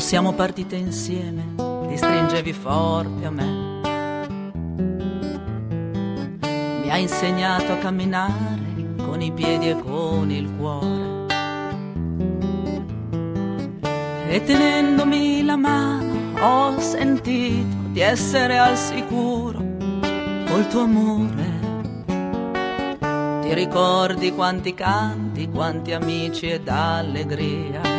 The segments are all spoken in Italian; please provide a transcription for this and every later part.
Siamo partite insieme, ti stringevi forte a me. Mi hai insegnato a camminare con i piedi e con il cuore. E tenendomi la mano ho sentito di essere al sicuro col tuo amore. Ti ricordi quanti canti, quanti amici ed allegria.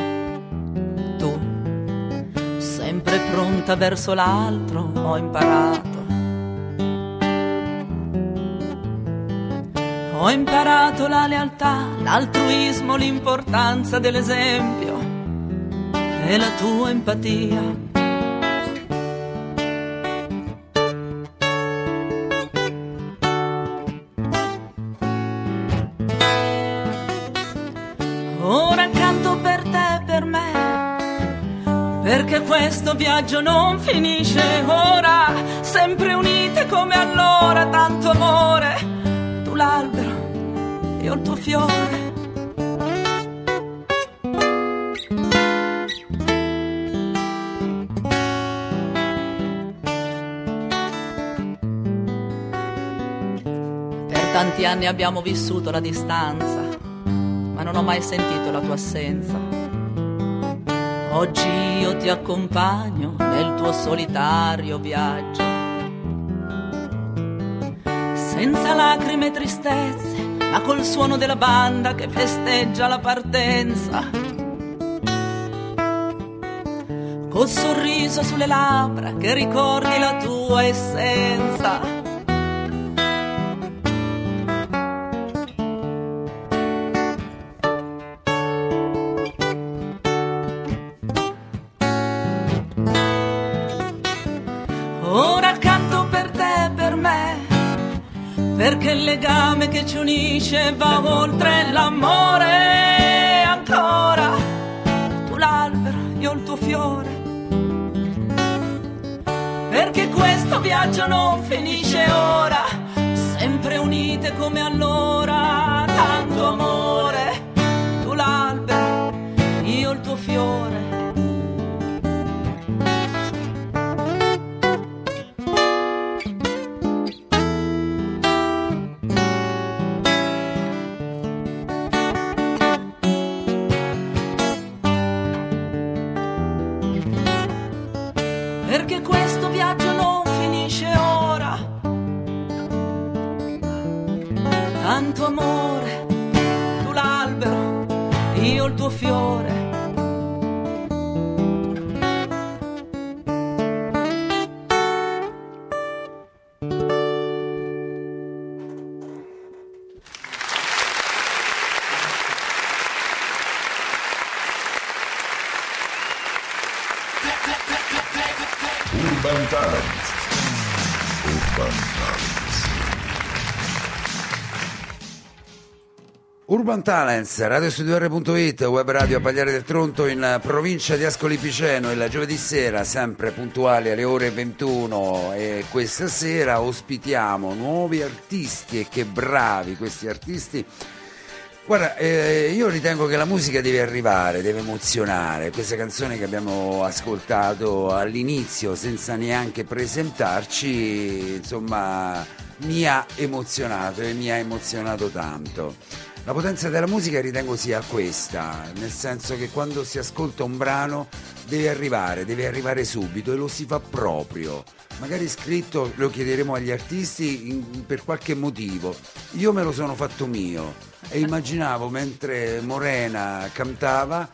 Pronta verso l'altro, ho imparato. Ho imparato la lealtà, l'altruismo, l'importanza dell'esempio e la tua empatia. Viaggio non finisce ora, sempre unite come allora, tanto amore, tu l'albero, io il tuo fiore. Per tanti anni abbiamo vissuto la distanza, ma non ho mai sentito la tua assenza. Oggi io ti accompagno nel tuo solitario viaggio, senza lacrime e tristezze, ma col suono della banda che festeggia la partenza. Col sorriso sulle labbra che ricordi la tua essenza. Ci unisce va oltre l'amore. Ancora, tu l'albero, io il tuo fiore. Perché questo viaggio non finisce ora, sempre unite come allora. Urban Talents. Urban Talents. Urban Talents, radiostudio.it, web radio a Pagliare del Tronto in provincia di Ascoli Piceno il giovedì sera, sempre puntuali alle ore 21 e questa sera ospitiamo nuovi artisti e che bravi questi artisti. Guarda, eh, io ritengo che la musica deve arrivare, deve emozionare. Questa canzone che abbiamo ascoltato all'inizio, senza neanche presentarci, insomma, mi ha emozionato e mi ha emozionato tanto. La potenza della musica ritengo sia questa, nel senso che quando si ascolta un brano deve arrivare, deve arrivare subito e lo si fa proprio. Magari scritto lo chiederemo agli artisti in- per qualche motivo. Io me lo sono fatto mio e immaginavo mentre Morena cantava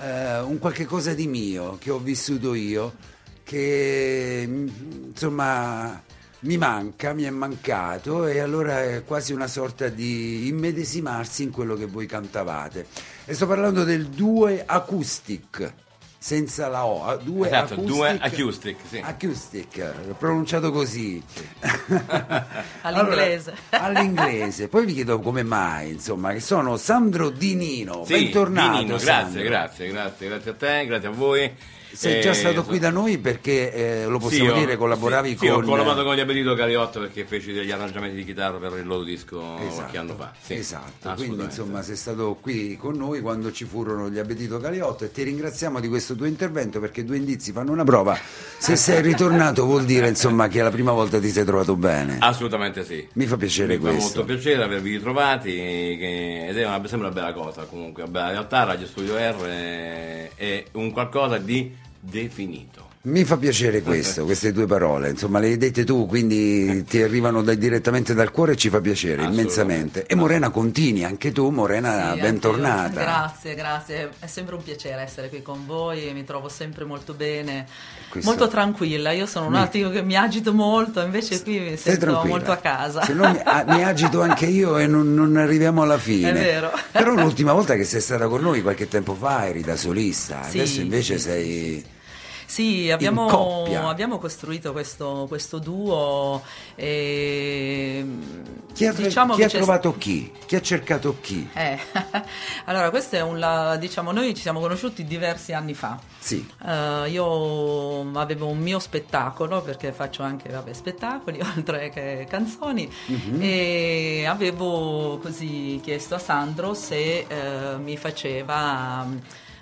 eh, un qualche cosa di mio che ho vissuto io, che mm, insomma mi manca, mi è mancato e allora è quasi una sorta di immedesimarsi in quello che voi cantavate. E sto parlando del due acoustic, senza la O, a- due Esatto, acoustic. due acoustic, sì. Acoustic, pronunciato così. All'inglese. Allora, all'inglese. Poi vi chiedo come mai, insomma, che sono Sandro Di Nino. Sì, Bentornato. Dinino, Sandro. grazie, grazie, grazie, grazie a te, grazie a voi. Sei Eh, già stato so- qui da noi perché eh, lo Sì, possiamo ho- dire, collaboravi sì, con Sì, ho collaborato con gli Appetito Cariotto perché feci degli arrangiamenti di chitarra per il loro disco Esatto, qualche anno fa. Sì, esatto, quindi insomma sei stato qui con noi quando ci furono gli Appetito Caliotto e ti ringraziamo di questo tuo intervento perché due indizi fanno una prova. Se sei ritornato vuol dire insomma che la prima volta ti sei trovato bene. Assolutamente sì. Mi fa piacere Mi fa questo. molto piacere avervi ritrovati che- ed è una, sempre una bella cosa comunque. In realtà Radio Studio R è, è un qualcosa di definito. Mi fa piacere questo, queste due parole, insomma le hai dette tu, quindi ti arrivano da- direttamente dal cuore e ci fa piacere immensamente. E Morena continui, anche tu Morena, Sì, bentornata. Grazie, grazie. È sempre un piacere essere qui con voi, mi trovo sempre molto bene, Questo- molto tranquilla. Io sono un Mi- attimo che mi agito molto, invece qui mi sento tranquilla. molto a casa. Se no mi, ah, mi agito anche io e non, non arriviamo alla fine. È vero. Però l'ultima volta che sei stata con noi qualche tempo fa eri da solista, Sì, adesso invece sì, sei... Sì, abbiamo, abbiamo costruito questo, questo duo e Chi ha, diciamo chi ha trovato chi? Chi ha cercato chi? Eh, allora questo è un la- diciamo noi ci siamo conosciuti diversi anni fa. Sì. Eh, io avevo un mio spettacolo perché faccio anche vabbè, spettacoli oltre che canzoni Mhm. e avevo così chiesto a Sandro se eh, mi faceva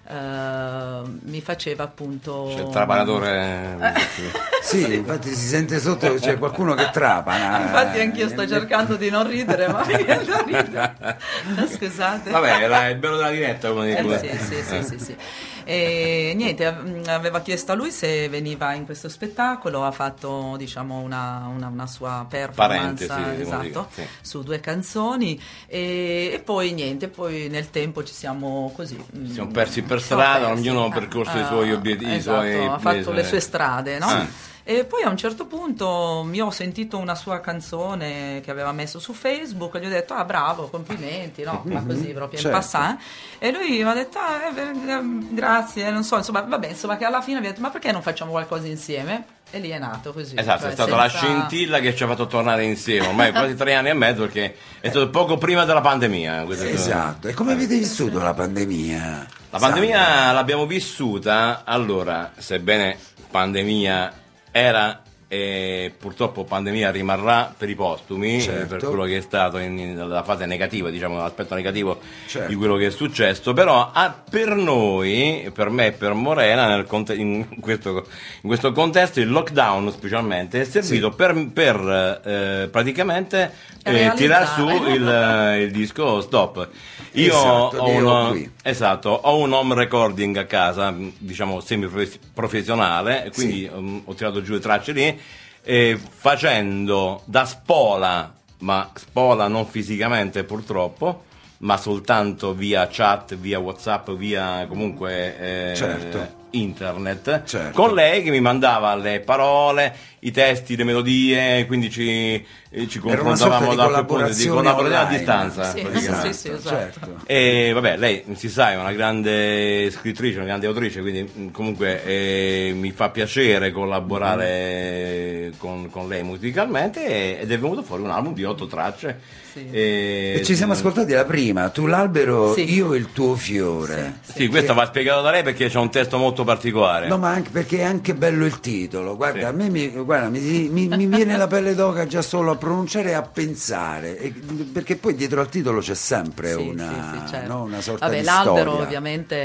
eh, mi faceva appunto C'è il trapanatore. Sì, infatti si sente sotto c'è qualcuno che trapana. Infatti anch'io sto cercando di non ridere, ma mi viene da ridere. Scusate. Vabbè, era il bello della diretta, come Eh, dico. sì, sì, sì, sì, sì. E niente, av- aveva chiesto a lui se veniva in questo spettacolo, ha fatto diciamo una, una- una sua performance Parentesi, esatto, sì. su due canzoni e, e poi niente, poi nel tempo ci siamo così... Ci siamo persi per strada, ognuno ha percorso i suoi obiettivi, esatto, ha fatto le sue- strade, no? Ah. E poi a un certo punto mi ho sentito una sua canzone che aveva messo su Facebook e gli ho detto ah bravo, complimenti, no? Ma così proprio Certo. in passant. E lui mi ha detto ah, eh, eh, grazie, non so, insomma, vabbè, insomma che alla fine mi ha detto ma perché non facciamo qualcosa insieme? E lì è nato così. Esatto, cioè, è stata la senza- scintilla che ci ha fatto tornare insieme, ormai quasi tre anni e mezzo perché è stato poco prima della pandemia. questo- Esatto. E come avete vissuto la pandemia? La pandemia l'abbiamo vissuta, allora, sebbene pandemia era e purtroppo pandemia rimarrà per i postumi, Certo. eh, per quello che è stato in, in- la fase negativa, diciamo l'aspetto negativo Certo. di quello che è successo, però ah, per noi, per me e per Morena, nel conte- in, questo, in questo contesto il lockdown specialmente è servito Sì. per, per, eh, praticamente eh, tirar su il, il disco Stop. Io Esatto, ho una- qui. Esatto, ho un home recording a casa, diciamo semi-professionale, quindi Sì. um, ho tirato giù le tracce lì, e facendo da spola, ma spola non fisicamente purtroppo, ma soltanto via chat, via Whatsapp, via comunque eh, Certo. Internet, Certo. con lei che mi mandava le parole, i testi, le melodie, quindi ci, eh, ci confrontavamo da quel punto di collaborazione a distanza. Sì, sì, sì, esatto. certo. E vabbè, lei si sa, è una grande scrittrice, una grande autrice, quindi mh, comunque eh, mi fa piacere collaborare con, con lei musicalmente ed è venuto fuori un album di otto tracce. Sì. E, E ci siamo ascoltati la prima, tu l'albero, Sì. io il tuo fiore. Sì, questo va spiegato da lei perché c'è un testo molto particolare. No, ma anche perché è anche bello il titolo. Guarda, Sì. a me mi, guarda, mi, mi- mi viene la pelle d'oca già solo a pronunciare e a pensare. E- perché poi dietro al titolo c'è sempre Sì, una, sì, sì, certo. no, una sorta Vabbè, di l'albero storia. ovviamente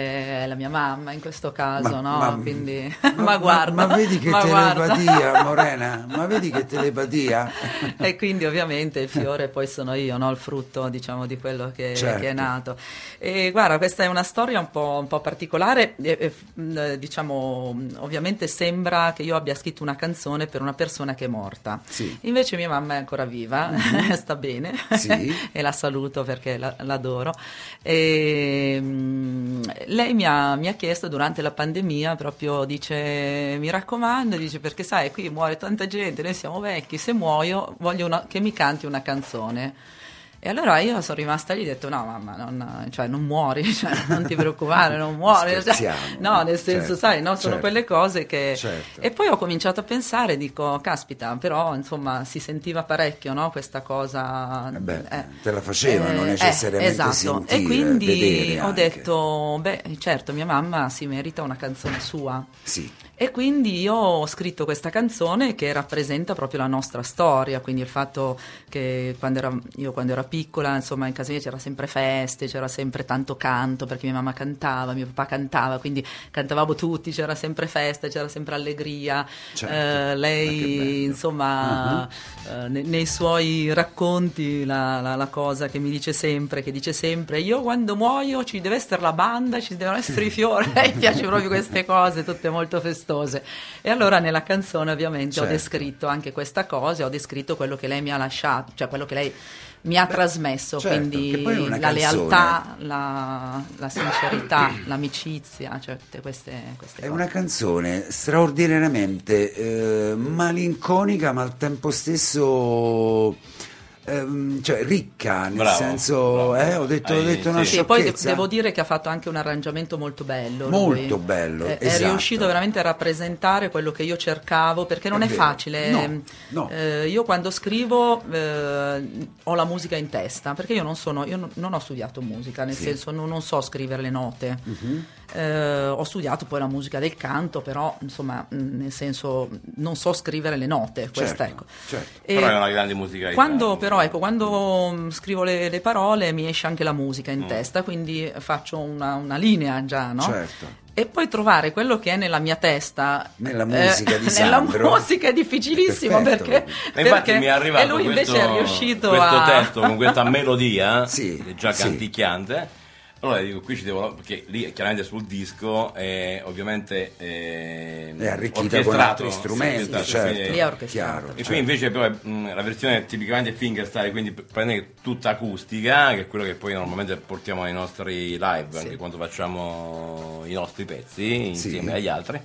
è la mia mamma in questo caso, Ma- no? ma- Quindi, ma- ma, guarda, ma vedi che ma guarda. telepatia, Morena, ma vedi che telepatia. e quindi ovviamente il fiore poi sono io, no? il frutto diciamo di quello che, Certo. che è nato. E guarda, questa è una storia un po', un po' particolare, e- e, mh, diciamo, mh, ovviamente sembra che io abbia scritto una canzone per una persona che è morta. Sì. Invece mia mamma è ancora viva, sta bene Sì. e la saluto perché la- l'adoro. E, mh, lei mi ha, mi ha chiesto durante la pandemia, proprio dice, mi raccomando, dice perché sai, qui muore tanta gente, noi siamo vecchi, se muoio voglio una- che mi canti una canzone. E allora io sono rimasta lì e ho detto: No, mamma, non, cioè, non muori, cioè, non ti preoccupare, non muori. Cioè, no, nel senso, Certo, sai, no, sono certo. quelle cose che. Certo. E poi ho cominciato a pensare, dico, caspita, però insomma si sentiva parecchio no, questa cosa. Eh beh, te la facevano eh, necessariamente esatto. sentire, E quindi ho anche. detto, beh, certo, mia mamma si merita una canzone sua. Sì. E quindi io ho scritto questa canzone che rappresenta proprio la nostra storia, quindi il fatto che quando era, io quando ero piccola, insomma, in casa mia c'era sempre feste, c'era sempre tanto canto, perché mia mamma cantava, mio papà cantava, quindi cantavamo tutti, c'era sempre festa, c'era sempre allegria. Certo. Eh, lei, insomma, eh, ne- nei suoi racconti la, la- la cosa che mi dice sempre, che dice sempre, io quando muoio ci deve essere la banda, ci devono essere i fiori, a lei piace proprio queste cose, tutte molto festose. E allora nella canzone ovviamente Certo. ho descritto anche questa cosa, ho descritto quello che lei mi ha lasciato, cioè quello che lei mi ha trasmesso, certo, quindi la canzone- lealtà, la, la sincerità, l'amicizia, cioè tutte queste, queste È cose. una canzone straordinariamente eh, malinconica, ma al tempo stesso ehm, cioè, ricca, nel Bravo, senso, bravo. eh, ho detto, ho Hai- detto una sì. Sì, poi de- devo dire che ha fatto anche un arrangiamento molto bello. Molto lui. bello, È, è esatto. riuscito veramente a rappresentare quello che io cercavo, perché non È è, facile. No, no. Eh, io quando scrivo eh, ho la musica in testa, perché io non sono, io non, ho studiato musica, nel Sì. senso non, non so scrivere le note. Mhm. Eh, ho studiato poi la musica del canto, però insomma, mh, nel senso non so scrivere le note. Questa, Certo, ecco. certo. Però è una grande musicalità. quando però, ecco, quando scrivo le, le parole mi esce anche la musica Mm. in testa, quindi faccio una, una linea già, no? Certo. E poi trovare quello che è nella mia testa. Nella musica di Nella Sandro. musica è difficilissimo Perfetto. perché, E infatti perché- mi è arrivato e lui questo, invece è riuscito questo a... testo con questa melodia, Sì, già sì. Allora dico, qui ci devo, perché lì chiaramente sul disco è ovviamente eh, È arricchita con altri sì, strumenti, orchestrato, certo. quindi- Lì è orchestrato. E qui invece poi mh, la versione tipicamente fingerstyle, quindi prende tutta acustica, che è quello che poi normalmente portiamo nei nostri live, Sì. anche quando facciamo i nostri pezzi insieme Sì. agli altri.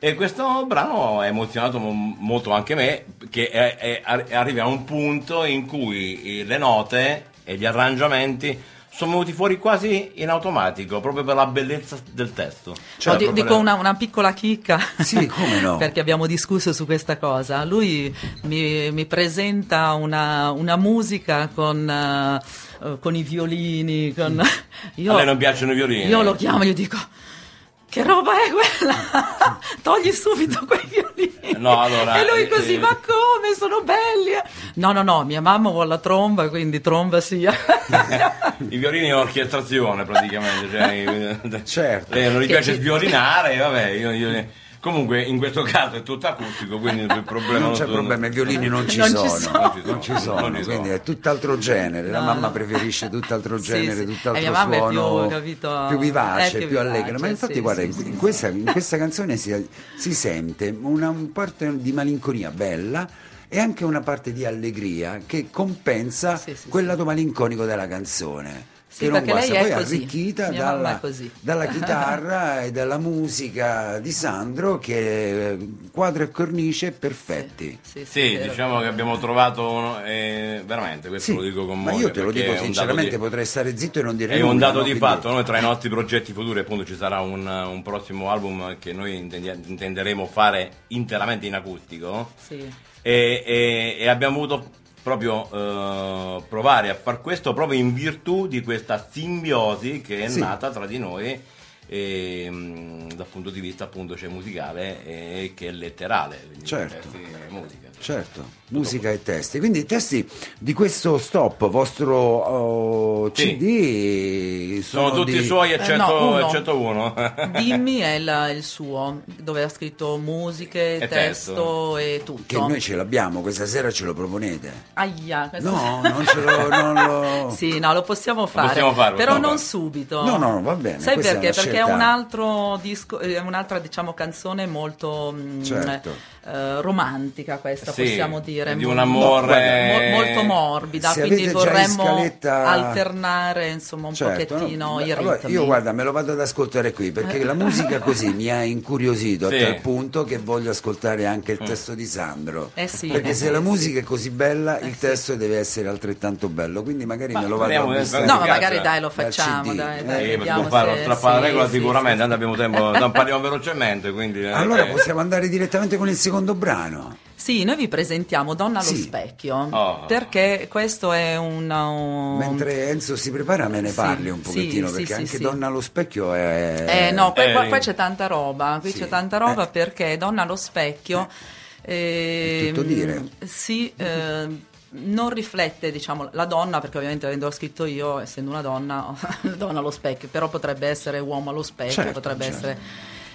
E questo brano ha emozionato mo- molto anche me, che è- è- arri- arriva a un punto in cui eh, le note e gli arrangiamenti sono venuti fuori quasi in automatico, proprio per la bellezza del testo. Cioè, proprio dico la- una, una piccola chicca. Sì, come no? Perché abbiamo discusso su questa cosa. Lui mi, mi presenta una, una musica con, eh, con i violini. Con... Io, A lei non piacciono i violini? Io lo chiamo e gli dico: Che roba è quella? Togli subito quei violini. No, allora, e lui eh, così: eh. Ma come? Sono belli. No, no, no. Mia mamma vuole la tromba, quindi tromba sia. I violini è orchestrazione praticamente. Cioè, Certo. Lei non gli piace ci- sviolinare, vabbè. io- io- Comunque in questo caso è tutto acustico, quindi il problema Non c'è sono- problema, i violini non ci Non ci sono, sono. non ci sono, Non ci sono. quindi è tutt'altro genere. La No, mamma no. preferisce tutt'altro Sì, genere, sì. tutt'altro E mia mamma è più, suono, capito, più vivace, è più più, allegra. Ma infatti, sì, guarda, sì, in, sì. questa, in questa canzone si, si sente una un parte di malinconia bella e anche una parte di allegria che compensa Sì, sì, quel sì. lato malinconico della canzone. Sì, che non guasta, lei è poi arricchita dalla, è dalla chitarra e dalla musica di Sandro che eh, quadro e cornice perfetti. Sì, sì, diciamo che abbiamo trovato eh, veramente, questo Sì, lo dico con ma moglie, io te lo dico è sinceramente, di- potrei stare zitto e non dire È nulla. un dato no? di Quindi- fatto, noi tra i nostri progetti futuri appunto ci sarà un, un prossimo album che noi intenderemo fare interamente in acustico Sì. e, e- e abbiamo voluto proprio eh, provare a far questo proprio in virtù di questa simbiosi che è Sì. nata tra di noi e, mh, dal punto di vista appunto cioè, musicale e che è letterale, Certo. musica. Certo, musica e testi. Quindi i testi di questo stop, vostro oh, Sì. CD, Sono sono tutti di- suoi Eh, eccetto, no, uno. eccetto uno. Dimmi è il, il suo, dove ha scritto musiche, E testo e Che tutto. noi ce l'abbiamo, questa sera ce lo proponete. Aia, questo- No, non ce lo... Non lo... Sì, no, lo possiamo fare, possiamo fare, lo però non fare. subito. No, no, va bene, Sai questa è perché? Perché è scelta- un altro disco, è un'altra diciamo canzone molto mm, Certo. Eh, romantica questa, Sì, possiamo dire. di un amore- mo- molto morbida, Se quindi vorremmo scaletta- alternare insomma un Certo, pochettino no? i ritmi. Allora, io guarda, me lo vado ad ascoltare qui perché la musica così mi ha incuriosito Sì. a tal punto che voglio ascoltare anche il testo di Sandro. Eh sì, perché eh se sì, la sì. musica è così bella, il testo deve essere altrettanto bello. Quindi magari Ma me lo vado a bissare. No, magari dai lo facciamo, dai, Eh, dai, vediamo fare se- strappare la regola sì, sicuramente, abbiamo tempo, non parliamo velocemente, quindi... eh, Allora eh, possiamo andare direttamente con il secondo brano. Sì, noi vi presentiamo Donna allo Sì. specchio, Oh. perché questo è un... un- Mentre Enzo si prepara me ne Sì, parli un sì, pochettino sì, perché sì, anche sì. Donna allo specchio è... Eh no, qua, qua- Eh, qua c'è tanta roba, qui sì. c'è tanta roba Eh. perché Donna allo specchio... ehm, tutto dire. Sì, ehm, non riflette diciamo la donna perché ovviamente avendo scritto io essendo una donna donna allo specchio però potrebbe essere uomo allo specchio Certo, potrebbe certo. essere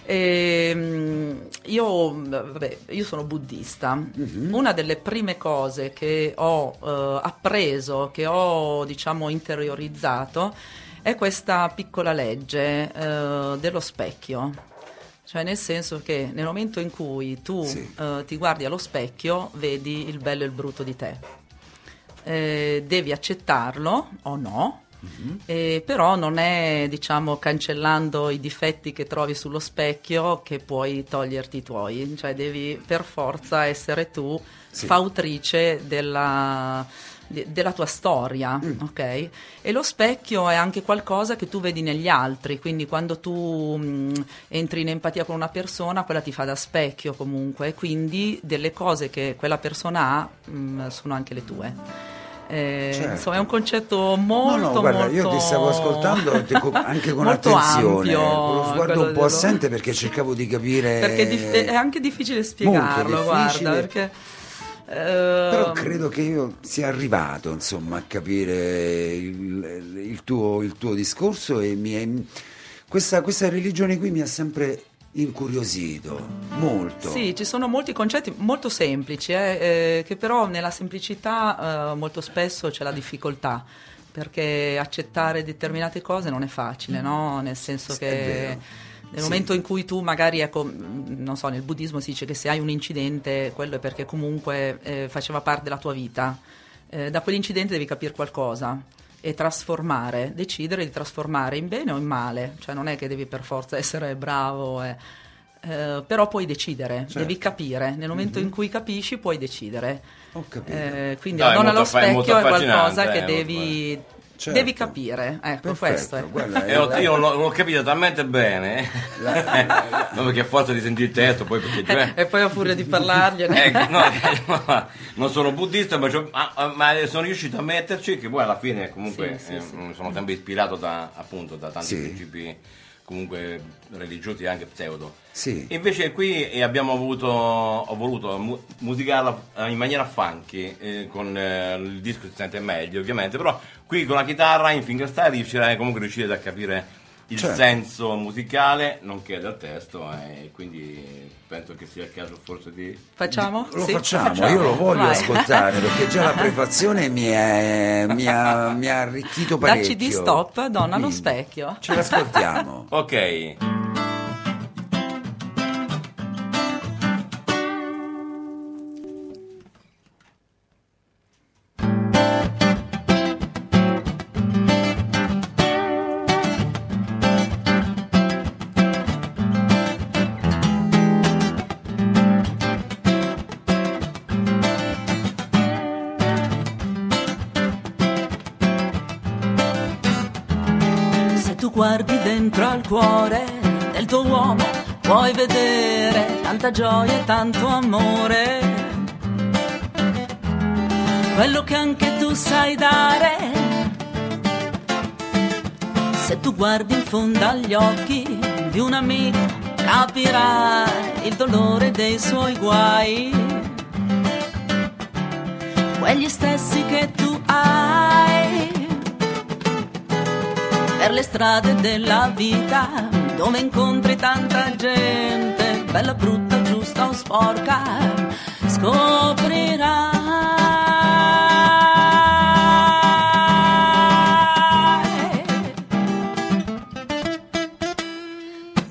Ehm, io, vabbè, io sono buddista. Mhm. Una delle prime cose che ho eh, appreso, che ho diciamo interiorizzato, è questa piccola legge eh, dello specchio. Cioè nel senso che nel momento in cui tu Sì. eh, ti guardi allo specchio vedi il bello e il brutto di te. Eh, devi accettarlo o no, eh, però non è diciamo cancellando i difetti che trovi sullo specchio che puoi toglierti i tuoi, cioè devi per forza essere tu Sì. fautrice della, de- della tua storia, ok? E lo specchio è anche qualcosa che tu vedi negli altri, quindi quando tu mh, entri in empatia con una persona, quella ti fa da specchio comunque, quindi delle cose che quella persona ha mh, sono anche le tue. Eh, Certo. Insomma, è un concetto molto, no, no, guarda, io molto- ti stavo ascoltando anche con attenzione, ampio, con lo sguardo un po' dello- assente perché cercavo di capire... Perché è, dif- è anche difficile spiegarlo, Molto guarda, difficile. perché... Però ehm, credo che io sia arrivato insomma, a capire il, il tuo, il tuo discorso e mi è- questa, questa religione qui mi ha sempre incuriosito molto. Sì, ci sono molti concetti molto semplici, eh, eh, che però nella semplicità eh, molto spesso c'è la difficoltà, perché accettare determinate cose non è facile, no? Nel senso Sì, che nel Sì. momento in cui tu magari, ecco, mh, non so, nel buddismo si dice che se hai un incidente, quello è perché comunque eh, faceva parte della tua vita. Eh, da quell'incidente devi capire qualcosa e trasformare, decidere di trasformare in bene o in male, cioè non è che devi per forza essere bravo, eh, eh, però puoi decidere, Certo. devi capire, nel momento in cui capisci puoi decidere. Ho capito. Eh, quindi No, la donna allo fa- è specchio è qualcosa che eh, devi, Certo. devi capire, ecco Perfetto, questo è. guarda, eh, io l'ho, l'ho capito talmente bene, non perché a forza di sentire il testo, poi perché cioè, e poi a furia di parlargliene. Ecco, no, no, non sono buddista, ma, c'ho- ah, ah, ma sono riuscito a metterci che poi alla fine comunque Sì, sì, eh, sì. sono sempre ispirato da, appunto, da tanti Sì. principi comunque religiosi e anche pseudo. Sì. Invece qui eh, abbiamo avuto, ho voluto mu- musicarla eh, in maniera funky, eh, con eh, il disco si sente meglio ovviamente, però qui con la chitarra in fingerstyle riuscirai comunque riuscire a capire il Certo. senso musicale nonché del testo e quindi penso che sia il caso forse di Facciamo? Lo Sì? facciamo, io lo voglio Vai. ascoltare perché già la prefazione mi, è- mi ha, mi ha arricchito parecchio. Dacci di stop, donna allo specchio. Ce l'ascoltiamo. Ok. Guardi dentro al cuore del tuo uomo, puoi vedere tanta gioia e tanto amore. Quello che anche tu sai dare. Se tu guardi in fondo agli occhi, di un amico capirai il dolore dei suoi guai. Quegli stessi che tu per le strade della vita dove incontri tanta gente, bella, brutta, giusta o sporca, scoprirai.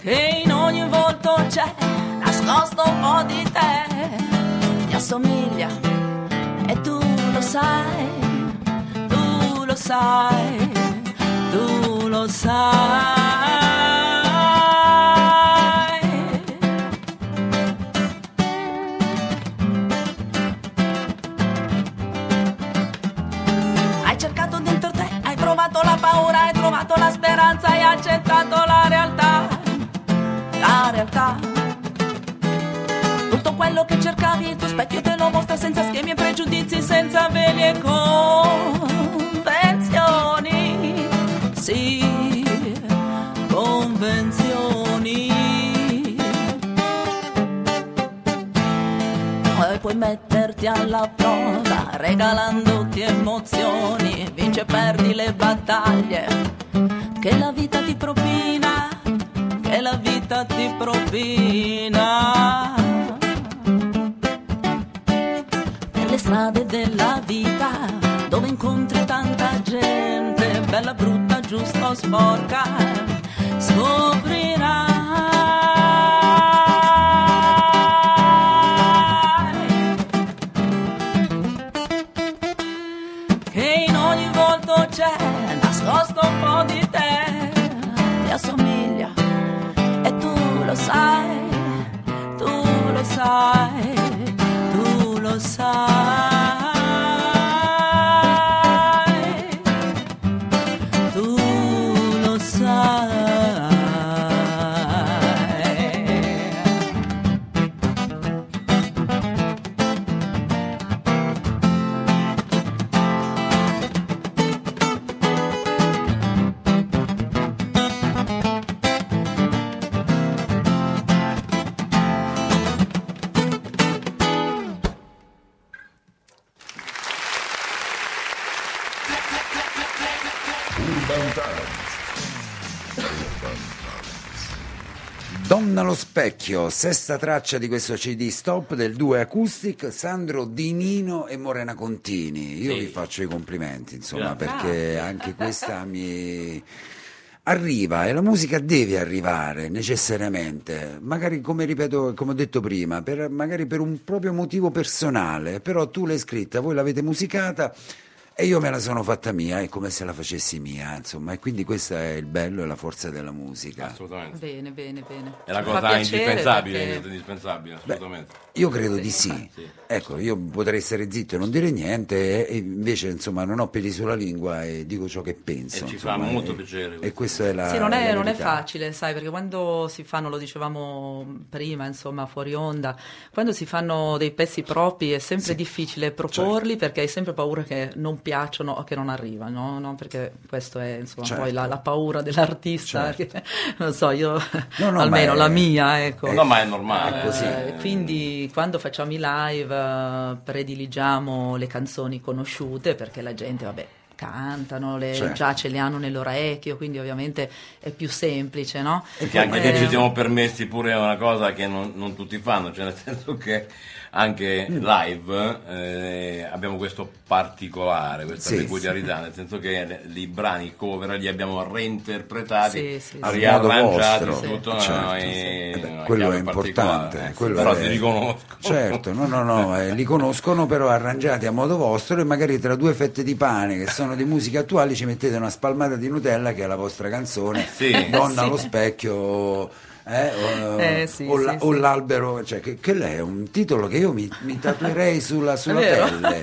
Che in ogni volto c'è nascosto un po' di te, ti assomiglia e tu lo sai, tu lo sai, lo sai. Hai cercato dentro te, hai provato la paura, hai trovato la speranza, hai accettato la realtà, la realtà. Tutto quello che cercavi, il tuo specchio te lo mostra senza schemi e pregiudizi, senza veli e convenzioni. Puoi metterti alla prova regalandoti emozioni, vinci e perdi le battaglie che la vita ti propina, che la vita ti propina. Per le strade della vita dove incontri tanta gente, bella, brutta, giusta o sporca, scoprirai nascosto un sesta traccia di questo CD Stop del duo Acoustic, Sandro Di Nino e Morena Contini. Io Sì. vi faccio i complimenti, insomma, Grazie. perché anche questa mi arriva e la musica deve arrivare necessariamente, magari come ripeto, come ho detto prima, per, magari per un proprio motivo personale, però tu l'hai scritta, voi l'avete musicata e io me la sono fatta mia, è come se la facessi mia, insomma, e quindi questo è il bello e la forza della musica. Assolutamente. Bene, bene, bene. È la cosa indispensabile, perché- indispensabile, Beh, assolutamente. io credo di sì. Sì. Ecco, io potrei stare zitto e non dire niente, e e invece insomma non ho peli sulla lingua e dico ciò che penso. E ci insomma, fa e- molto piacere E questo. questa è la. Sì, non è, la non è facile, sai, perché quando si fanno, lo dicevamo prima, insomma, fuori onda, quando si fanno dei pezzi propri è sempre difficile proporli Certo. perché hai sempre paura che non piacciono o che non arrivano, no? Perché questo è, insomma, Certo. poi la, la paura dell'artista, Certo. che- non so, io, No, no, almeno è- la mia, ecco. No, ma è normale. Eh, quindi quando facciamo i live eh, prediligiamo le canzoni conosciute perché la gente, vabbè, cantano, le- Certo. già ce le hanno nell'orecchio, quindi ovviamente è più semplice, no? Perché anche Eh, lì ci siamo permessi pure una cosa che non, non tutti fanno, cioè nel senso che anche Mm. live eh, abbiamo questo particolare, questa Sì, peculiarità, nel senso che le- i brani cover li abbiamo reinterpretati, Sì, sì, sì. Riarrangiati, modo vostro, tutto certo, no, sì. e- Eh beh, una quello è importante, eh, quello però è- ti riconosco. Certo, no, no, no, eh, li conoscono però arrangiati a modo vostro e magari tra due fette di pane che sono di musica attuali ci mettete una spalmata di Nutella che è la vostra canzone, Sì. Donna Sì. allo specchio. Eh, o, Eh, sì, o la- sì, o sì. l'albero, cioè che, che lei è un titolo che io mi, mi tatuerei sulla, sulla pelle.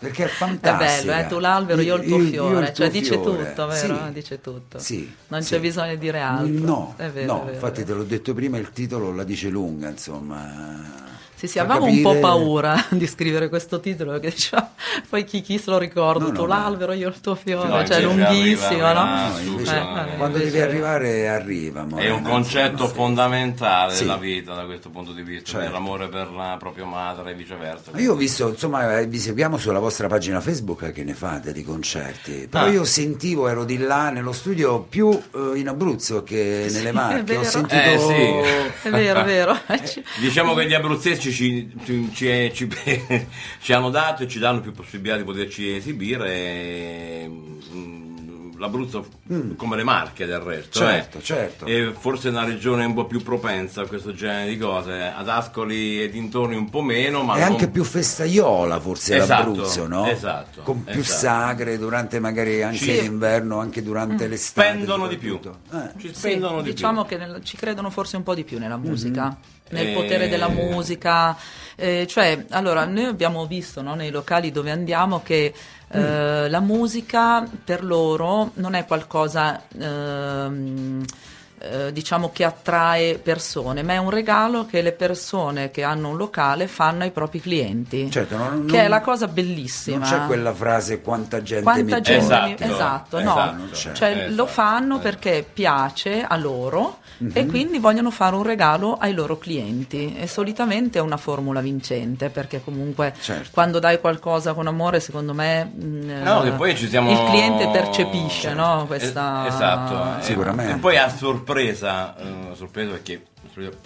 Perché è È fantastica. bello, eh? tu l'albero, io il tuo Io- io fiore, il cioè tuo dice fiore. tutto, vero? Sì. Dice tutto. Sì, non sì. c'è bisogno di dire altro. No, è vero, no, è vero, infatti è te l'ho detto prima, il titolo la dice lunga, insomma. Sì, sì, avevamo un po' capire- paura di scrivere questo titolo perché diciamo, poi chi, chi se lo ricorda, No, tu no, l'albero, io il tuo fiore, No, cioè invece lunghissimo, arriva, no? arriva No, invece- Eh, eh, quando invece- devi arrivare, arriva. È Morena, un concetto fondamentale Sì. della vita da questo punto di vista, Certo. dell'amore per la propria madre e viceversa. Ma Io ho visto, insomma, eh, vi seguiamo sulla vostra pagina Facebook che ne fate di concerti, però Ah. io sentivo, ero di là nello studio più eh, in Abruzzo che nelle è Marche, ho sentito... Eh, sì. È vero, è vero. Ci- Diciamo che gli abruzzesi ci, ci- ci- ci- ci hanno dato e ci danno più possibilità di poterci esibire. e, mm, L'Abruzzo, come le Marche del resto, Certo, eh, certo. è forse una regione un po' più propensa a questo genere di cose. Ad Ascoli e dintorni un po' meno, ma È non- anche più festaiola forse Esatto, l'Abruzzo, no? esatto, Con più esatto. sagre durante magari anche Sì. l'inverno, anche durante l'estate. spendono di più. Eh. Ci Sì, spendono di diciamo più. che nel- ci credono forse un po' di più nella musica, nel Eh. potere della musica. eh, cioè, allora, noi abbiamo visto no, nei locali dove andiamo che eh, la musica per loro non è qualcosa. ehm, eh, diciamo che attrae persone, ma è un regalo che le persone che hanno un locale fanno ai propri clienti. Certo, non- che non- è la cosa bellissima. Non c'è quella frase quanta gente Quanta mi gente chiama". mi- Esatto, esatto, esatto, no, c'è. cioè esatto, lo fanno esatto. perché piace a loro Mhm. e quindi vogliono fare un regalo ai loro clienti e solitamente è una formula vincente perché comunque Certo. quando dai qualcosa con amore secondo me mh, No, eh, che poi ci siamo... il cliente percepisce no, Es- questa Esatto, eh. Sicuramente. E poi a sorpresa, eh, sorpresa perché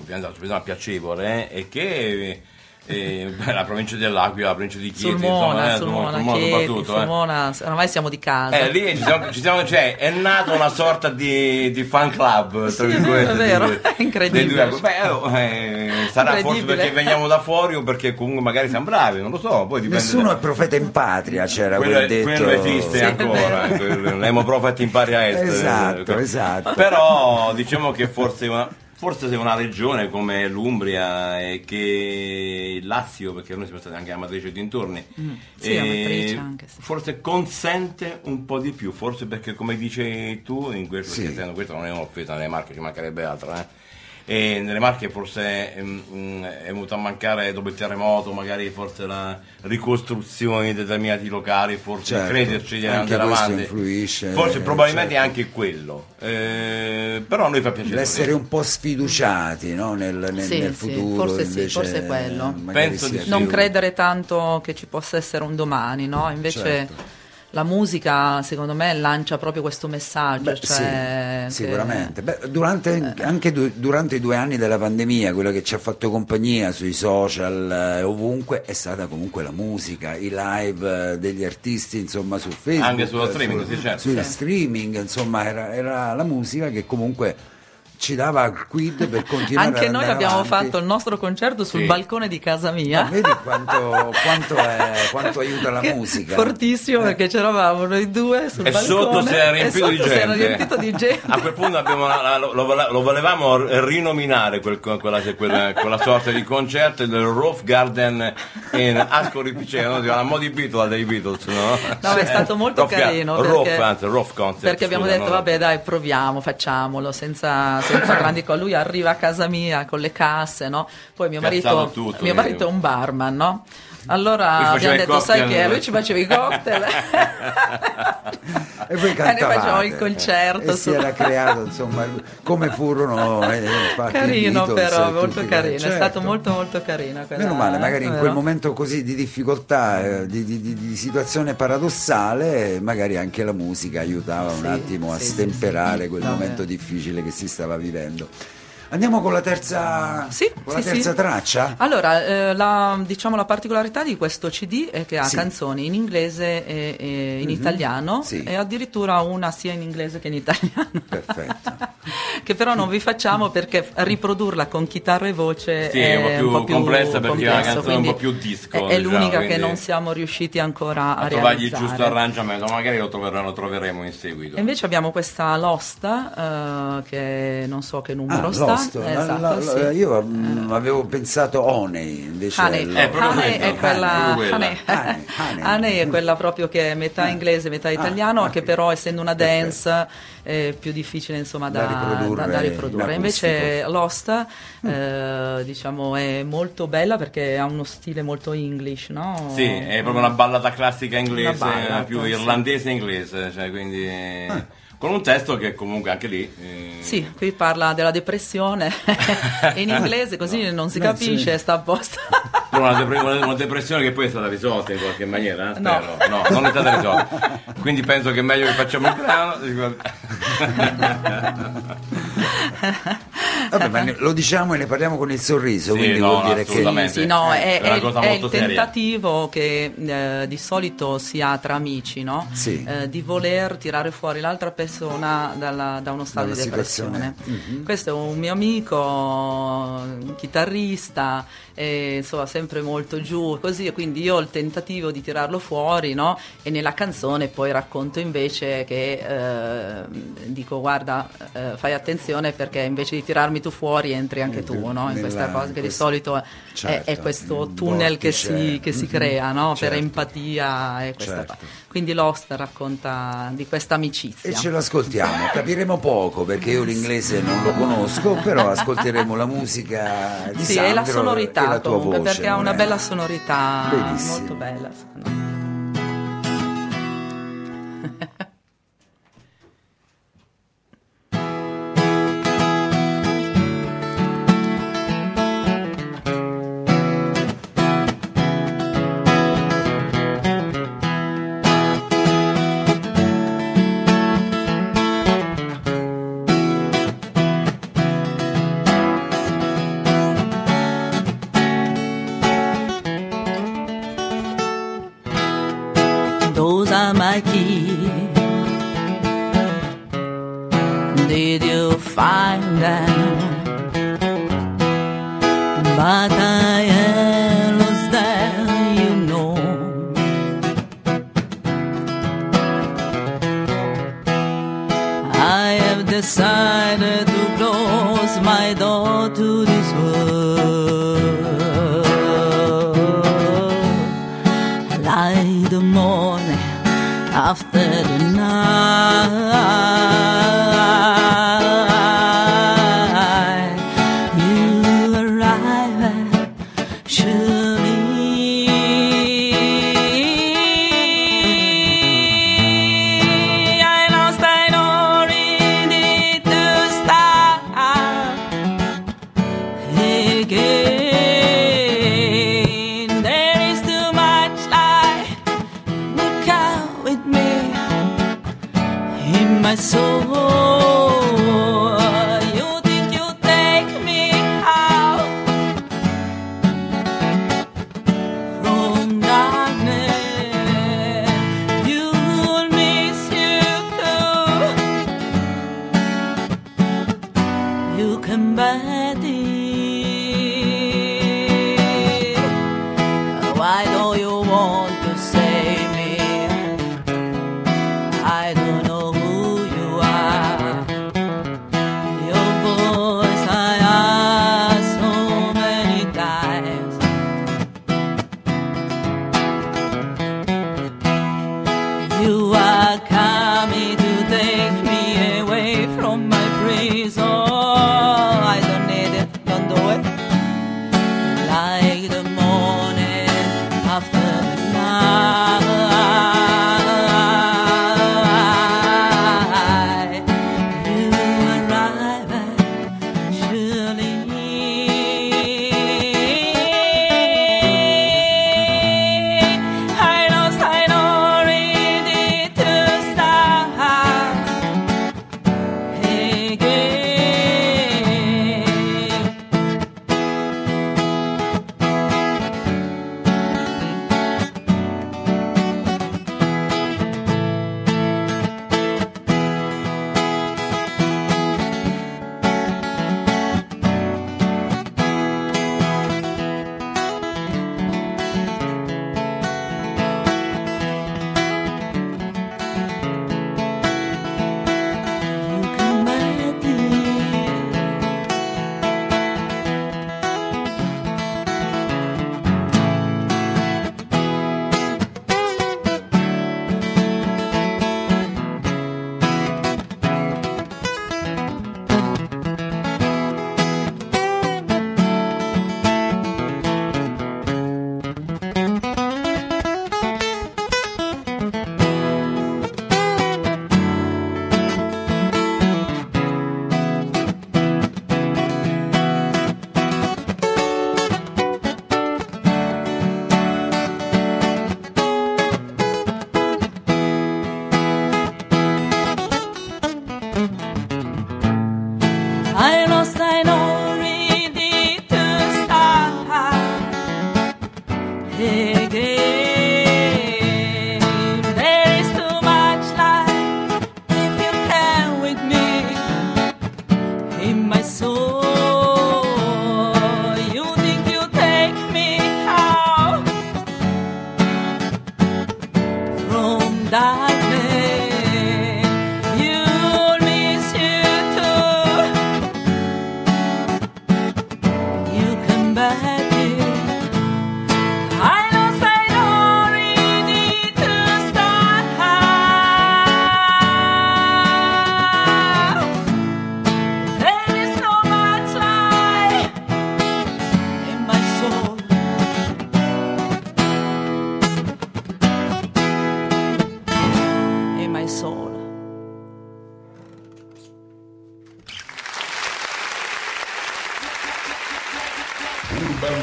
ovviamente la sorpresa piacevole, eh, è che eh, la provincia dell'Aquila, la provincia di Chieti, Sulmona, insomma, eh, Sulmona, Sulmona Chieti, soprattutto, eh. Sulmona, ormai siamo di casa. Eh, lì ci siamo, ci siamo- cioè, è nata una sorta di, di fan club, Sì, tra è virgolette, vero, di- è incredibile. due- Beh, oh, eh, sarà forse Incredibile. perché veniamo da fuori o perché comunque magari siamo bravi, non lo so, poi dipende Nessuno da- è profeta in patria, c'era quello, quel detto. quello esiste Sì, è ancora, eh, l'emo prophet in pari a est. Esatto, eh, esatto. Però diciamo che forse una, forse se una regione come l'Umbria e che il Lazio, perché noi siamo stati anche a Matrice e dintorni, Mm. Sì, a Matrice anche, sì. forse consente un po' di più, forse perché come dici tu, in questo, Sì. questo non è un'offesa nelle marche, ci mancherebbe altro, eh. E nelle Marche forse ehm, mh, è venuto a mancare dopo il terremoto, magari forse la ricostruzione di determinati locali, forse Certo, crederci di anche andare questo avanti. influisce, Forse probabilmente certo. anche quello. Eh, però a noi fa piacere. L'essere un po' sfiduciati no? nel, nel- Sì, nel sì, futuro. forse sì, invece, forse è quello. Penso di sì. più- non credere tanto che ci possa essere un domani, no? Invece Certo. La musica, secondo me, lancia proprio questo messaggio. Beh, cioè sì, che- sicuramente. Beh, durante, anche du- durante i due anni della pandemia, quello che ci ha fatto compagnia sui social e ovunque è stata comunque la musica, i live eh, degli artisti, insomma, su Facebook. Anche sullo streaming, su- sì, certo. Sul Sì. streaming, insomma, era, era la musica che comunque ci dava il quid per continuare Anche noi abbiamo avanti. fatto il nostro concerto sul Sì. balcone di casa mia. Ma vedi quanto, quanto è- quanto aiuta la Che musica? Fortissimo Eh. perché c'eravamo noi due sul E balcone sotto si era e riempito di sotto si era gente. riempito di gente. A quel punto abbiamo la- la- lo, lo- volevamo rinominare quel- quella, quella- quella sorta di concerto, il Roof Garden in Ascoli Piceno, a mo' di Beatles dei Beatles, no? No, è stato molto Gar- carino Roof, perché, anzi, Roof Concert. perché abbiamo scusa, detto no? vabbè dai proviamo, facciamolo senza, senza grandi cose. Lui arriva a casa mia con le casse, no? Poi mio Piazzato marito, tutto, mio marito è un barman, no? Allora abbiamo detto sai che è? Lui ci faceva i cocktail E ne cantavate. facevamo il concerto E su- si era creato, insomma, come furono eh, carino Beatles però, e molto carino, è certo. stato molto molto carino. quella- Meno male, magari in vero? quel momento così di difficoltà, eh, di, di- di- di situazione paradossale, magari anche la musica aiutava un Sì, attimo a sì, sì, stemperare sì. quel Va momento bene. difficile che si stava vivendo. Andiamo con la terza, Sì, con la sì, terza sì. traccia? Allora, eh, la, diciamo la particolarità di questo CD è che ha Sì. canzoni in inglese e, e in Mhm, italiano sì. e addirittura una sia in inglese che in italiano. Perfetto. che però non vi facciamo perché riprodurla con chitarra e voce Sì, è un po' più complessa perché è una complesso, canzone un po' più disco, È, è diciamo, l'unica che non siamo riusciti ancora a, a trovargli il giusto arrangiamento, magari lo, troveremo, lo troveremo in seguito. E invece abbiamo questa Lost, eh, che non so che numero Ah, sta, Lost. Questo? La- esatto, la- la- sì. Io mm, avevo pensato Honey, invece Honey, lo- Eh, proprio Honey è quella, Honey, proprio Honey. quella. Honey, Honey. Honey è quella proprio che è metà inglese, metà italiano, ah, che però essendo una Perfetto. dance è più difficile insomma Da da, riprodurre da- da riprodurre. Invece Lost eh, diciamo è molto bella perché ha uno stile molto English, no? Sì, è proprio una ballata classica inglese, ballata, più sì. irlandese inglese, cioè quindi eh, con un testo che comunque anche lì eh, Sì, qui parla della depressione in inglese così non si no, capisce, sì. sta a posto. però una, depre- una- depressione che poi è stata risolta in qualche maniera, eh, No. spero. No. non è stata risolta. Quindi penso che è meglio che facciamo il brano. Vabbè, ma ne- lo diciamo e ne parliamo con il sorriso, Sì, quindi no, vuol dire che... assolutamente. Sì, no, Eh, è, è è- è il seria. tentativo che eh, di solito si ha tra amici, no? Sì. Eh, di voler tirare fuori l'altra persona dalla- da uno stato Dalla di depressione. Mhm. Questo è un mio amico, un chitarrista, e, insomma sempre molto giù, così, e quindi io ho il tentativo di tirarlo fuori, no? E nella canzone poi racconto invece che eh, dico guarda, eh, fai attenzione perché invece di tirarmi tu fuori entri anche tu, no? In questa cosa che di questo- solito è, certo, è questo il tunnel che si, che si Mhm, crea, no? certo. Per empatia e questa Certo. cosa. Quindi Lost racconta di questa amicizia. E ce lo ascoltiamo, capiremo poco perché io l'inglese non lo conosco, però ascolteremo la musica di Sì, e la Sandro sonorità e la tua comunque, voce, perché ha una Lorena. bella sonorità, Benissimo. molto bella. secondo me. Decided to close my door to this world. Light the morning after the night.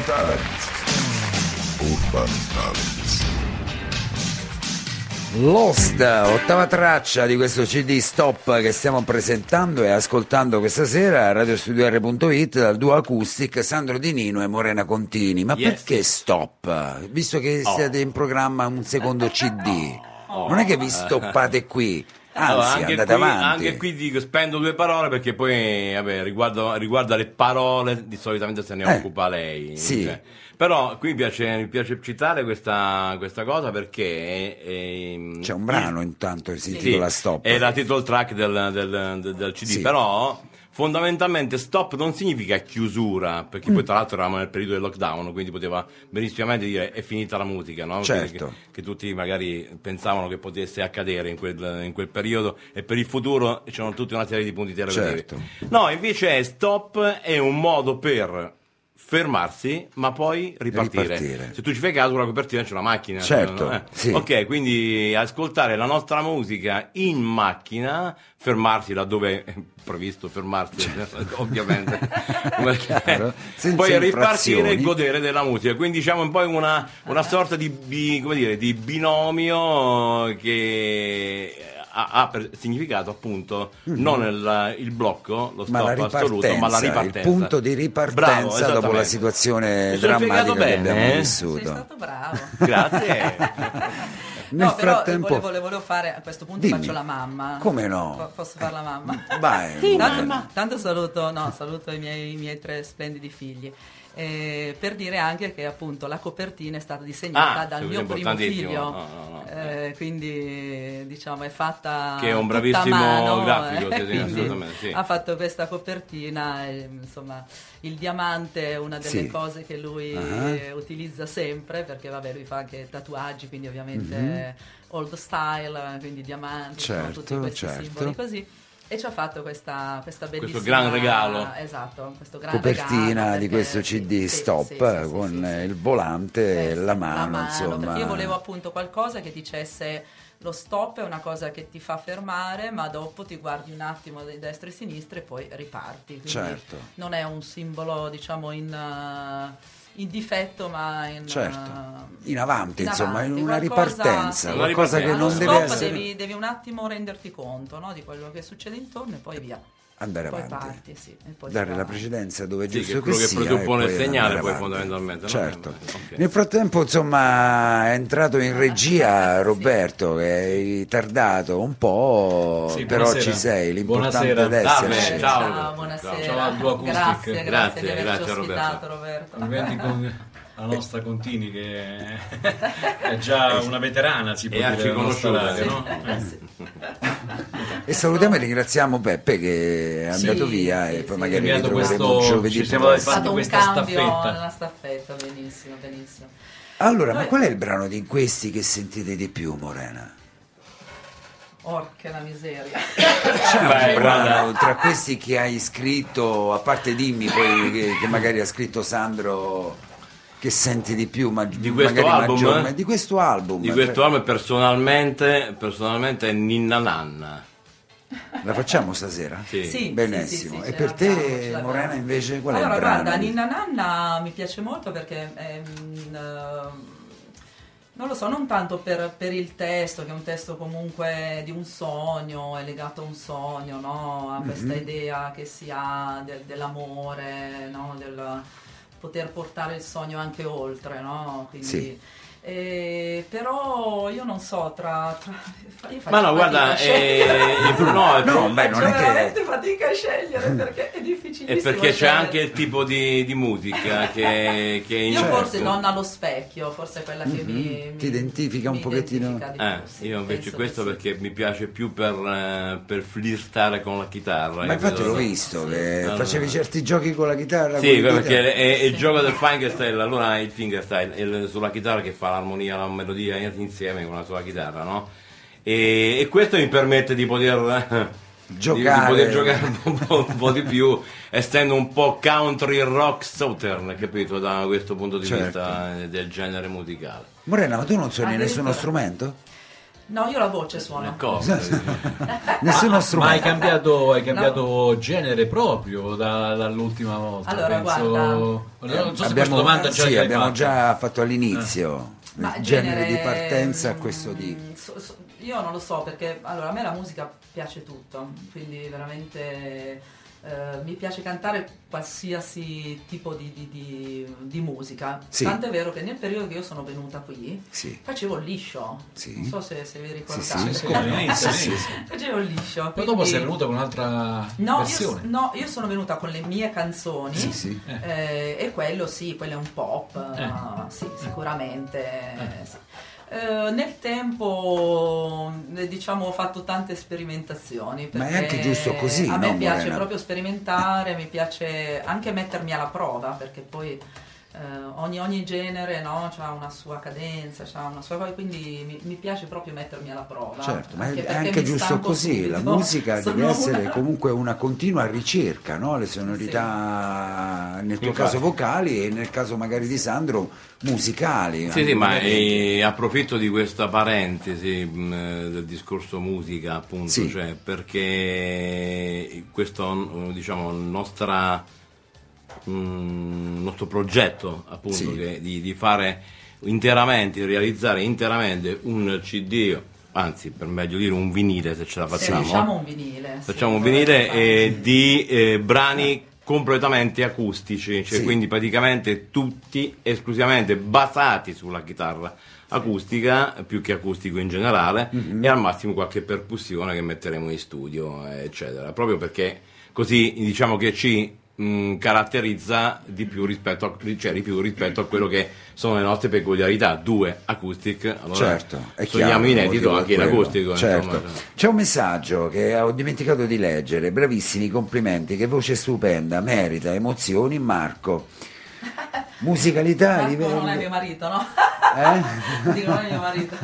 Urban Talent. Urban Talent. Lost, ottava traccia di questo CD Stop che stiamo presentando e ascoltando questa sera a radiostudio.it dal duo acoustic Sandro Di Nino e Morena Contini. Ma Yes. perché Stop? Visto che Oh. siete in programma un secondo CD, non è che vi stoppate qui, anzi Allora, anche, andate qui, avanti. anche qui dico, spendo due parole perché poi vabbè, riguardo, riguardo alle parole di solitamente se ne Eh, occupa lei. sì. cioè. Però qui mi piace, mi piace citare questa, questa cosa perché ehm, C'è un brano intanto che si sì, intitola Stop. È la title track del, del- del- del CD, Sì. però fondamentalmente stop non significa chiusura, perché Mm. poi tra l'altro eravamo nel periodo del lockdown, quindi poteva benissimamente dire è finita la musica, no? Certo. Che, che tutti magari pensavano che potesse accadere in quel, in quel periodo e per il futuro c'erano tutta una serie di punti interrogativi. Certo. No, invece stop è un modo per fermarsi ma poi ripartire. Ripartire. Se tu ci fai caso la copertina c'è una macchina. Certo, no? Eh. sì. Ok, quindi ascoltare la nostra musica in macchina, fermarsi laddove è previsto fermarsi, ovviamente, Come- Chiaro, senza poi ripartire e godere della musica. Quindi diciamo un po' una, una sorta di, come dire, di binomio che ha, ha per significato appunto non il, il blocco, lo Mhm. ma la stop assoluto, ma la ripartenza, il punto di ripartenza Bravo, dopo la situazione drammatica spiegato che bene, abbiamo eh? vissuto. Sei stato bravo. Grazie. Nel no, però frattempo, volevo, volevo fare a questo punto Dimmi. faccio la mamma. Come no? Po- posso fare la mamma? vai, Tanto, tanto saluto, no, saluto i miei, i miei tre splendidi figli. Eh, per dire anche che appunto la copertina è stata disegnata Ah, dal mio primo figlio, No, no, no. Eh, quindi diciamo è fatta Che è un bravissimo mano, grafico, eh, sì, sì, quindi assolutamente, sì. ha fatto questa copertina e, insomma il diamante è una delle Sì. cose che lui eh, utilizza sempre perché vabbè lui fa anche tatuaggi quindi ovviamente Mhm. old style quindi diamanti Certo, tutti questi certo. simboli così e ci ha fatto questa, questa bellissima gran regalo. esatto questo gran copertina regalo di questo CD sì, Stop sì, sì, sì, con sì, sì. il volante e Eh, la sì, mano, insomma. perché io volevo appunto qualcosa che dicesse lo stop è una cosa che ti fa fermare, ma dopo ti guardi un attimo di destra e sinistra e poi riparti. Quindi Certo. non è un simbolo, diciamo, in, eh, in difetto, ma in, Certo. eh, In avanti, in insomma, avanti, in una qualcosa- ripartenza, sì. qualcosa che non deve essere devi, devi un attimo renderti conto no, di quello che succede intorno e poi via. Andare poi avanti. parti, sì, e poi Dare la precedenza dove è Sì, giusto che è quello che sia presuppone il poi segnale, poi, avanti. fondamentalmente, no? Certo. Ok. Nel frattempo, insomma, è entrato in regia Roberto che è ritardato un po', Sì, però buonasera. ci sei, l'importante Buonasera. è esserci. ciao. Ciao, buonasera. Ciao Acoustic. Grazie, grazie, Grazie, di averci grazie, ospitato Roberto. La nostra Contini che è già una veterana, si può E dire, nostra radio, sì. no? Eh. E salutiamo e ringraziamo Peppe che è Sì, andato via sì, e poi sì. magari ritroveremo questo- giovedì ci siamo un questa cambio staffetta. nella staffetta, benissimo, benissimo. Allora, ma qual è il brano di questi che sentite di più, Morena? Orca la miseria. C'è un Beh, brano guarda. tra questi che hai scritto, a parte dimmi poi che, che magari ha scritto Sandro, che senti di più, ma Di questo album, eh? di questo album. Di questo album personalmente, personalmente è Ninna Nanna. La facciamo stasera? Sì. Sì, Benissimo. sì, sì, e per te. Morena, invece, qual è allora, il brano? guarda, Ninna Nanna mi piace molto perché ehm, ehm, non lo so, non tanto per, per il testo, che è un testo comunque di un sogno, è legato a un sogno, no? a questa Mhm. idea che si ha del- dell'amore, no? del, poter portare il sogno anche oltre, no? Quindi, Sì. Eh, però io non so, tra... tra Ma no, guarda, eh, il- no, è No, beh, non è che- veramente fatica a scegliere perché è difficilissimo E perché c'è scegliere. anche il tipo di, di musica che, che Io Certo. forse non allo specchio, forse è quella che mi, Mhm. Ti mi- identifica un mi pochettino? identifica Eh, più, sì, io invece questo che sì. perché mi piace più per, eh, per flirtare con la chitarra. Ma infatti l'ho visto che No, no. facevi certi giochi con la chitarra. Sì, perché chitarre. è, è il gioco del fingerstyle, allora il fingerstyle è sulla chitarra che fa l'armonia, la melodia insieme con la sua chitarra, no? E, e questo mi permette di poter di- Giocare. di, poter giocare un po', un po' di più, essendo un po' country rock southern, capito, da questo punto di Certo. vista eh, del genere musicale. Morena, ma tu non suoni nessuno strumento? No, io la voce suono. Nessuno Ma hai strumento. cambiato, hai cambiato genere proprio da- dall'ultima volta? Allora, penso... guarda. Non so se questa domanda già sì, abbiamo fatta. già fatto all'inizio Ma genere, genere, di partenza a mm, questo di... so- so- io non lo so perché allora a me la musica piace tutto, quindi veramente eh, mi piace cantare qualsiasi tipo di, di- di- di musica. Sì. Tanto è vero che nel periodo che io sono venuta qui Sì. facevo il liscio. Sì. Non so se, se vi ricordate. sì, Sì, come all'inizio, Sì, sì. sì. Facevo il liscio. Poi quindi- dopo sei venuta con un'altra No io, versione. no, io sono venuta con le mie canzoni Sì, sì. eh, e quello sì, quello è un pop, Eh. sì, sicuramente. Eh, nel tempo eh, diciamo ho fatto tante sperimentazioni Ma è anche giusto così, a me no, piace Morena? proprio sperimentare mi piace anche mettermi alla prova perché poi eh, ogni, ogni genere no, ha una sua cadenza c'ha una sua quindi mi, mi piace proprio mettermi alla prova Certo, ma è- anche giusto così, la subito. musica Sono deve essere una- comunque una continua ricerca, no? le sonorità nel tuo Infatti. caso vocali e nel caso magari di Sandro musicali. Sì, sì, ma eh, approfitto di questa parentesi mh, del discorso musica, appunto, Sì. cioè, perché questo, mh, diciamo, nostra, mh, nostro progetto, appunto, Sì. che- di, di fare interamente, di realizzare interamente un CD, anzi, per meglio dire, un vinile, se ce la facciamo. facciamo un vinile sì, Facciamo un vorrei vinile eh, sì. di eh, brani completamente acustici, cioè Sì. quindi praticamente tutti esclusivamente basati sulla chitarra acustica, più che acustico in generale, Mhm. e al massimo qualche percussione che metteremo in studio, eh, eccetera. Proprio perché così diciamo che ci mh, caratterizza di più rispetto a, cioè, di più rispetto a quello che sono le nostre peculiarità. Due acoustic, allora Certo, è chiaro, inedito anche in acustico. Certo. insomma. C'è un messaggio che ho dimenticato di leggere, bravissimi, complimenti, che voce stupenda, merita, emozioni, Marco. Musicalità, Marco livello... non è mio marito, no? Eh? Dico, non è mio marito.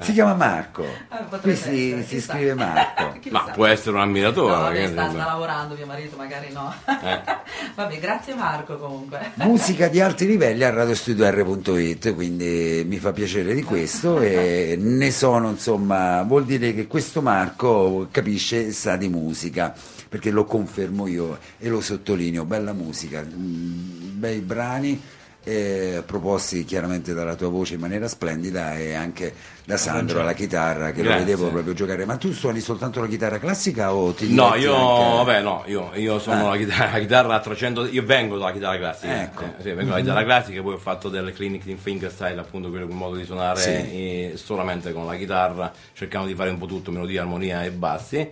Si chiama Marco, Eh, qui si, essere, si scrive Marco. Ma può essere un ammiratore. No, vabbè, che- sta, sta lavorando mio marito, magari no. Eh. Vabbè, grazie Marco comunque. Musica di alti livelli a radiostudio.it, quindi mi fa piacere di questo e ne sono, insomma, vuol dire che questo Marco capisce e sa di musica, perché lo confermo io e lo sottolineo, bella musica, mm, bei brani. eh, proposti chiaramente dalla tua voce in maniera splendida e anche da Sandro alla chitarra che lo Grazie. vedevo proprio giocare ma tu suoni soltanto la chitarra classica o ti No, io, anche- vabbè, no, io, io sono Ah. la, chitarra, la chitarra a 300, io vengo dalla chitarra classica, Ecco. eh, sì, vengo dalla chitarra classica, poi ho fatto delle clinic in fingerstyle, appunto quello quel modo di suonare Sì. eh, solamente con la chitarra, cercando di fare un po' tutto, melodia, armonia e bassi.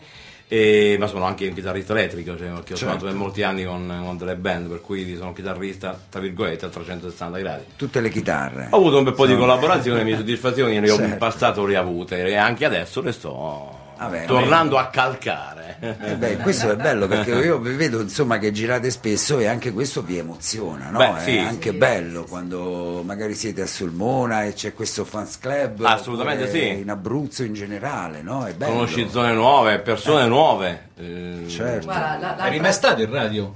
E- ma sono anche un chitarrista elettrico, cioè, perché ho Certo. suonato per molti anni con, con delle band, per cui sono chitarrista, tra virgolette, a 360 gradi. tutte le chitarre Ho avuto un bel po' di Sono- collaborazioni, le mie soddisfazioni le ho in Certo. passato le ho avute e anche adesso le sto Vabbè, tornando a calcare. Eh beh, questo è bello perché io vi vedo insomma che girate spesso e anche questo vi emoziona, no? Beh, è sì. anche Sì, bello quando magari siete a Sulmona e c'è questo fans club Assolutamente sì. in Abruzzo in generale, no? È bello. Conosci zone nuove, persone nuove. eh, Certo. Guarda, la- la- Eri mai stato in radio?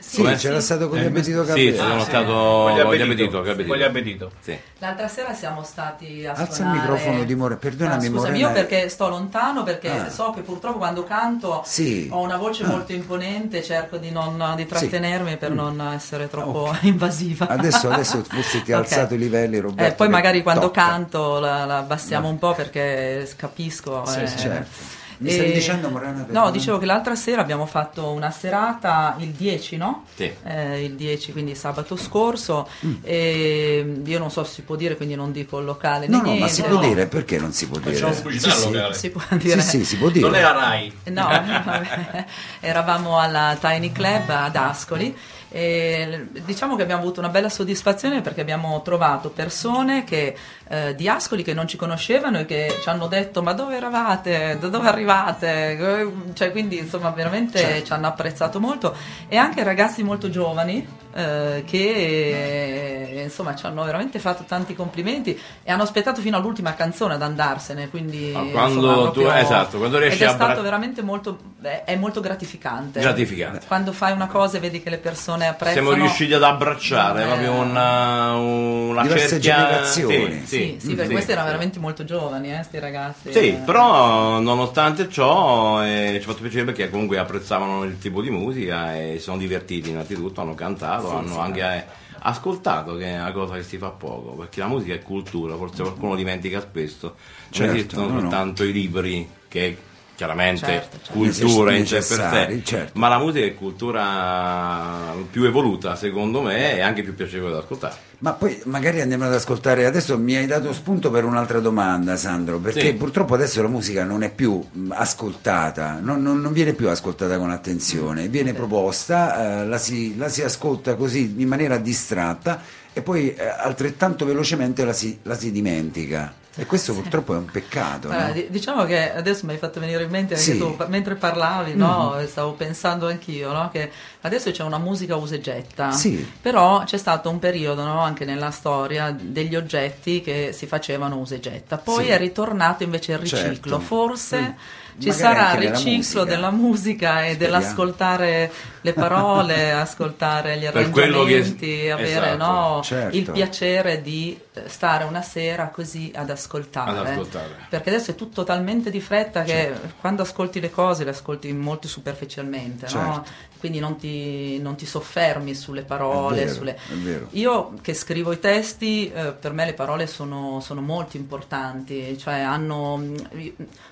Sì, Come? c'era stato con Eh, gli appetito Sì, ci sono Ah, sì. stato Voglio voglio appetito. Sì. L'altra sera siamo stati a Alza il suonare... microfono di More- perdonami, Ah, scusami, Morena. io perché sto lontano, perché Ah. so che purtroppo quando canto Sì. ho una voce Ah. molto imponente, cerco di, non, di trattenermi per Mm. non essere troppo invasiva. Adesso, adesso forse ti ha Ok. alzato i livelli, Roberto. Eh, poi magari quando tocca. canto la, la abbassiamo un po' perché capisco. Sì, eh. certo. Mi stavi dicendo, Morena, No, perdonami? dicevo che l'altra sera abbiamo fatto una serata il 10, no? Sì. Eh, il 10, quindi sabato scorso. Mm. E io non so se si può dire, quindi non dico il locale. No, né no, ma si può dire, perché non si può dire? Facciamo pubblicità Sì, al sì. locale. Si può dire. Sì, sì, si può dire. Non è la Rai. No, vabbè. eravamo alla Tiny Club ad Ascoli e diciamo che abbiamo avuto una bella soddisfazione perché abbiamo trovato persone che, eh, di Ascoli che non ci conoscevano e che ci hanno detto ma dove eravate, da dove arrivate, Eh, cioè, quindi insomma veramente Certo. ci hanno apprezzato molto e anche ragazzi molto giovani eh, che insomma ci hanno veramente fatto tanti complimenti e hanno aspettato fino all'ultima canzone ad andarsene quindi Ah, quando insomma, tu- proprio- esatto, quando riesci ed è a stato bra- veramente molto è è molto gratificante Gratificante. quando fai una cosa e vedi che le persone apprezzano Siamo riusciti ad abbracciare Eh. proprio una, una Diverse cerchia- generazioni. sì, sì, perché sì, questi erano sì. veramente molto giovani eh, sti ragazzi Sì, Eh, però nonostante ciò eh, ci ha fatto piacere perché comunque apprezzavano il tipo di musica e si sono divertiti innanzitutto, hanno cantato, hanno anche eh, ascoltato, che è una cosa che si fa poco, perché la musica è cultura, forse qualcuno dimentica spesso, Certo, non esistono no, no. soltanto i libri che chiaramente Certo, certo. cultura in sé per sé, certo. ma la musica è cultura più evoluta secondo me e anche più piacevole da ascoltare. Ma poi magari andiamo ad ascoltare, adesso mi hai dato spunto per un'altra domanda Sandro, perché Sì. purtroppo adesso la musica non è più mh, ascoltata, non, non- non viene più ascoltata con attenzione, viene proposta, eh, la, si, la si ascolta così in maniera distratta e poi eh, altrettanto velocemente la si, la si dimentica. E questo purtroppo è un peccato. Allora, no? di- diciamo che adesso mi hai fatto venire in mente anche Sì. tu, mentre parlavi, no, stavo pensando anch'io, no, che adesso c'è una musica usa e getta, Sì. però c'è stato un periodo no, anche nella storia degli oggetti che si facevano usa e getta, poi Sì. è ritornato invece il riciclo, Certo. forse Sì. Ci sarà il riciclo musica. della musica e Speriamo. dell'ascoltare le parole, ascoltare gli arrangiamenti, avere esatto. no, Certo. il piacere di eh, stare una sera così ad ascoltare. Ad ascoltare. Perché adesso è tutto talmente di fretta che quando ascolti le cose le ascolti molto superficialmente, no? Quindi non ti, non ti soffermi sulle parole. È vero, sulle- è vero. Io che scrivo i testi, eh, per me le parole sono, sono molto importanti, cioè hanno,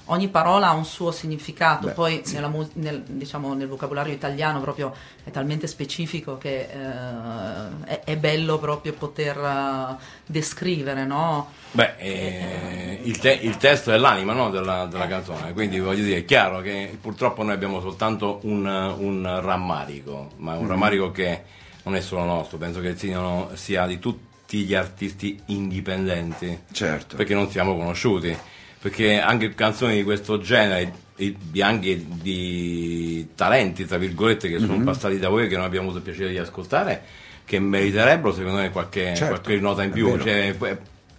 ogni parola ha un suo significato, Beh, poi sì. nella nel, diciamo, nel vocabolario italiano proprio è talmente specifico che eh, è, è bello proprio poter eh, descrivere, no? Beh, eh, il, te- il testo è l'anima no, della, della canzone, quindi voglio dire, è chiaro che purtroppo noi abbiamo soltanto un, un rammarico, ma un rammarico che non è solo nostro, penso che siano- sia di tutti gli artisti indipendenti, Certo. perché non siamo conosciuti, perché anche canzoni di questo genere, di- anche di talenti, tra virgolette, che sono passati da voi e che non abbiamo avuto il piacere di ascoltare, che meriterebbero secondo me qualche, Certo, qualche nota in più, cioè,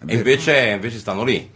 e invece, invece stanno lì.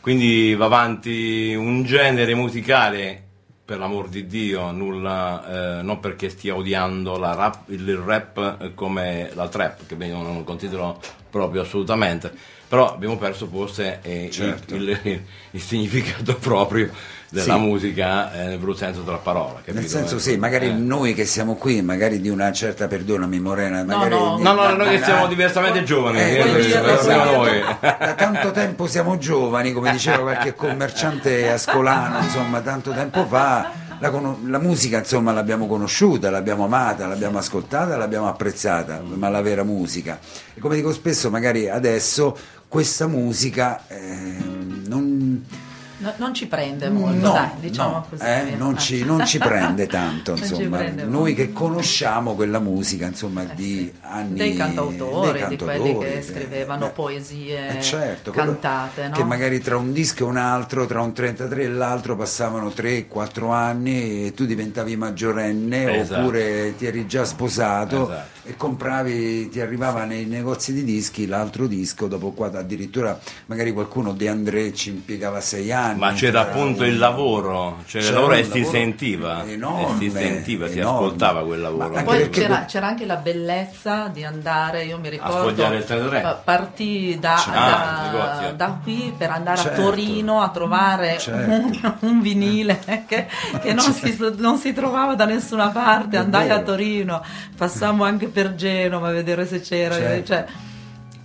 Quindi va avanti un genere musicale, per l'amor di Dio, nulla, eh, non perché stia odiando la rap- il rap come la trap, che io non considero proprio assolutamente, però abbiamo perso forse eh, il- Certo. il, il- il significato proprio della Sì. musica eh, nel vero senso della parola. Nel capito? senso sì, magari Eh. noi che siamo qui, magari di una certa, perdonami Morena, No, magari... no. No, no, da- noi che siamo diversamente giovani, Eh, eh, esatto. noi. Da tanto tempo siamo giovani, come diceva qualche commerciante ascolano, insomma, tanto tempo fa. La, cono- la musica, insomma, l'abbiamo conosciuta, l'abbiamo amata, l'abbiamo ascoltata, l'abbiamo apprezzata, ma la vera musica. E come dico spesso, magari adesso questa musica ehm, non, No- non ci prende molto, no, dai, diciamo no, così. eh, non, ci, non ci prende tanto, insomma. prende Noi molto. che conosciamo quella musica, insomma, Eh di sì. anni dei cantautori, dei di quelli cantautori, che eh, scrivevano beh, poesie eh, certo, cantate, no? che magari tra un disco e un altro, tra un 33 e l'altro passavano 3-4 anni e tu diventavi maggiorenne Esatto. oppure ti eri già sposato Esatto. e compravi, ti arrivava nei negozi di dischi l'altro disco, dopo qua addirittura magari qualcuno De André ci impiegava 6 anni. Ma c'era Era appunto un- il lavoro, c'era il c'era lavoro e un si sentiva, enorme, e si sentiva, si enorme. ascoltava quel lavoro. Ma Poi perché c'era, c'era anche la bellezza di andare, io mi ricordo, sfogliare il 33. pa- partì da, Certo. da- Ah, da qui per andare Certo. a Torino a trovare Certo. un, un vinile che, che non, si, non si trovava da nessuna parte, È andai a. Torino, passammo anche per Genova a vedere se c'era, Certo. cioè,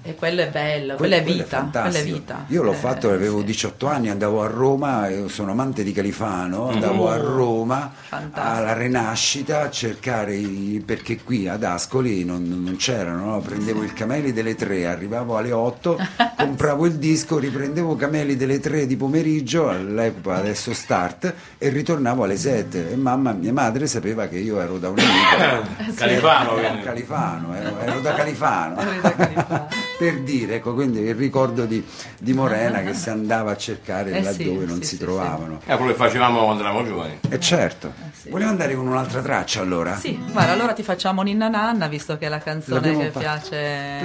E quello è bello, quella è Quello vita, quella è vita. Io l'ho Eh, fatto, avevo sì. 18 anni, andavo a Roma, io sono amante di Califano, andavo a Roma Fantastico. alla Renascita a cercare, i- perché qui ad Ascoli non, non c'erano, no? prendevo il Cameli delle 3, arrivavo alle 8, compravo il disco, riprendevo Cameli delle 3 di pomeriggio, all'epoca adesso start, e ritornavo alle 7 e mamma, mia madre sapeva che io ero da un amico. Califano, Ero. Califano, ero, ero da Califano. Eri da Califano. per dire, ecco, quindi il ricordo di, di Morena che si andava a cercare Eh laddove sì, non sì, si sì, trovavano. È quello che facevamo quando eravamo giovani. E certo, sì. volevo andare con un'altra traccia allora? Sì, guarda, allora ti facciamo Ninna Nanna, visto che è la canzone L'abbiamo che fa- piace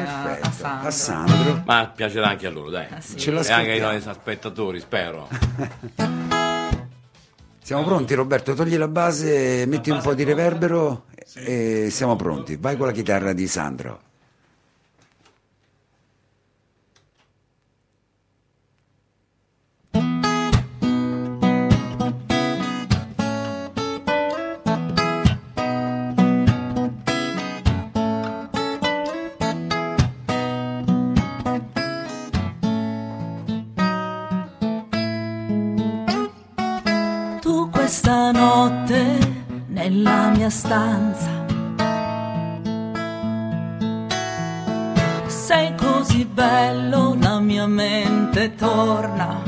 a, Perfetto. a Sandro. A Sandro. Ma piacerà anche a loro, dai. Ah, sì. Ce E anche ai nostri spettatori, spero. Siamo pronti Roberto, togli la base, metti un base po' di reverbero e siamo pronti. Vai con la chitarra di Sandro. Nella mia stanza sei così bello, la mia mente torna.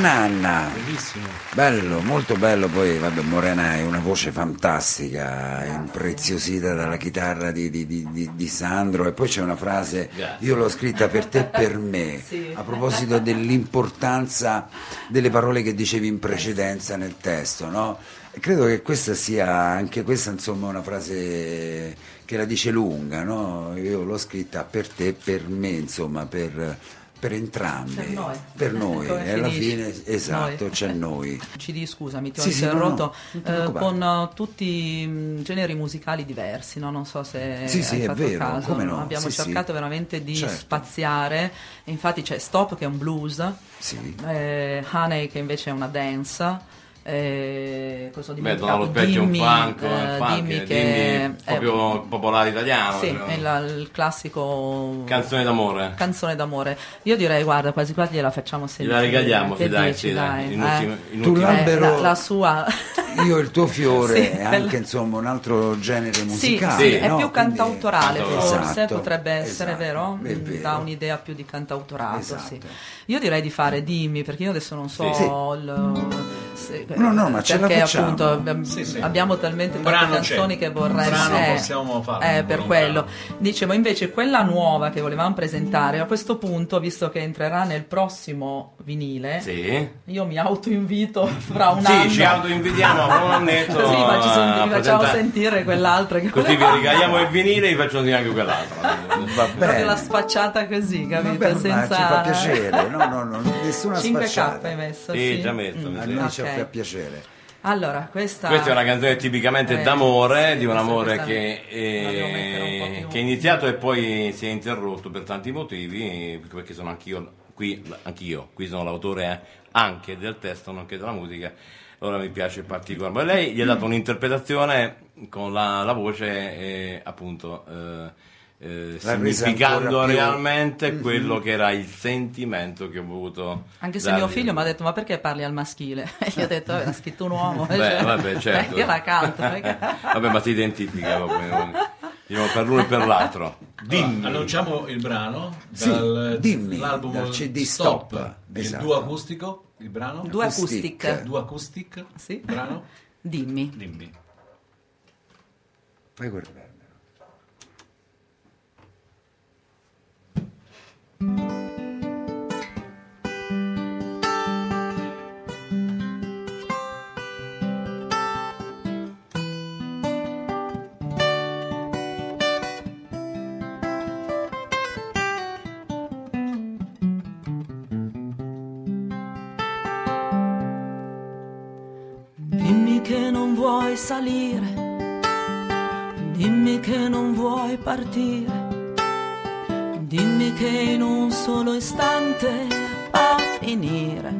Nanna. Bellissimo. Bello, molto bello. Poi, vabbè, Morena è una voce fantastica, impreziosita dalla chitarra di, di- di- di- Sandro. E poi c'è una frase, Grazie. io l'ho scritta per te e per me, Sì. a proposito dell'importanza delle parole che dicevi in precedenza nel testo, no? Credo che questa sia, anche questa, insomma, una frase che la dice lunga, no? Io l'ho scritta per te e per me, insomma, per, per entrambi. Per noi. Per noi. Come E alla fine, esatto, Noi. c'è noi. CD, scusami, ti ho Sì, sì, no, interrotto, no, eh, con eh, tutti mh, generi musicali diversi, no? non so se Sì, sì, è vero, caso. come no, Abbiamo sì, cercato veramente di Certo. spaziare, infatti c'è Stop che è un blues, Sì. eh, Honey che invece è una dance. Eh, cosa ho Beh, dimenticato? Donald Specchio è un Dimmi, funk, eh, un funk, dimmi dimmi, che è- proprio popolare italiano. sì, cioè, è la- il classico Canzone d'amore. canzone d'amore. Io direi, guarda, quasi quasi gliela facciamo sentire. Gliela regaliamo, Che sì, dai, dici, sì, dai, in eh? ultima- in Tu Eh, l'albero- la, la sua Io il tuo fiore Sì, è anche insomma un altro genere Sì, musicale. sì, è no? più Quindi- cantautorale Cantautorale. forse, Esatto, potrebbe essere, esatto, vero? è vero. Dà un'idea più di cantautorato, Esatto. sì. Io direi di fare Dimmi, perché io adesso non so Sì. il- se- No, no, ma ce la perché facciamo. appunto abbiamo, Sì, sì. abbiamo talmente Un tante canzoni c'è. che Un vorrei brano eh, possiamo farlo, eh, un per quello. brano. Dicevo invece quella nuova che volevamo presentare, a questo punto, visto che entrerà nel prossimo vinile, Sì. io mi autoinvito fra un Sì, anno. ci autoinvitiamo a un annetto. Così facci a sen- vi facciamo presentare- sentire quell'altra che Così vi regaliamo il vinile e vi faccio sentire anche Bene. Proprio la spacciata così, capito? Vabbè, ma Senza... ci fa piacere, no, no, no, nessuna 5K sfacciata. hai messo, Sì, sì. già messo, Mm, mi A sì. Noi ci ok. fa piacere. Allora, questa... Questa è una canzone tipicamente Eh, d'amore, sì, di un amore che, po' eh, che è iniziato e poi si è interrotto per tanti motivi, perché sono anch'io qui, anch'io, qui sono l'autore anche del testo, nonché della musica. Allora mi piace particolarmente. Lei gli ha dato un'interpretazione con la, la voce, eh, appunto, eh, eh, significando ancora più- realmente quello che era il sentimento che ho voluto. Anche se dargli. mio figlio mi ha detto, ma perché parli al maschile? E gli ho detto, l'ha scritto un uomo. Beh, Cioè, vabbè, certo. Io la canto. perché- Vabbè, ma si identifica proprio, diciamo, per l'uno e per l'altro. Dimmi. Annunciamo il brano Sì, dal, dimmi, dall'album dal CD Stop, Stop, il esatto. duo acustico, il brano? Due Acoustic. acoustic. Duo acoustic, Sì. brano? Dimmi. Dimmi. Fai guardare. Dimmi che non vuoi salire, dimmi che non vuoi partire, dimmi che in un solo istante va a finire.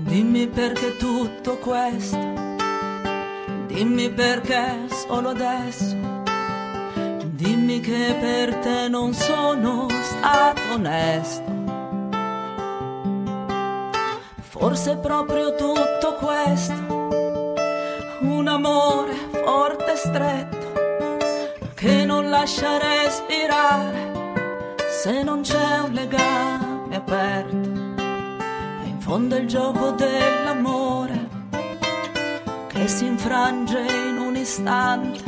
Dimmi perché tutto questo, dimmi perché solo adesso, dimmi che per te non sono stato onesto. Forse proprio tutto questo, un amore forte e stretto, che non lascia respirare se non c'è un legame aperto. E in fondo il gioco dell'amore che si infrange in un istante,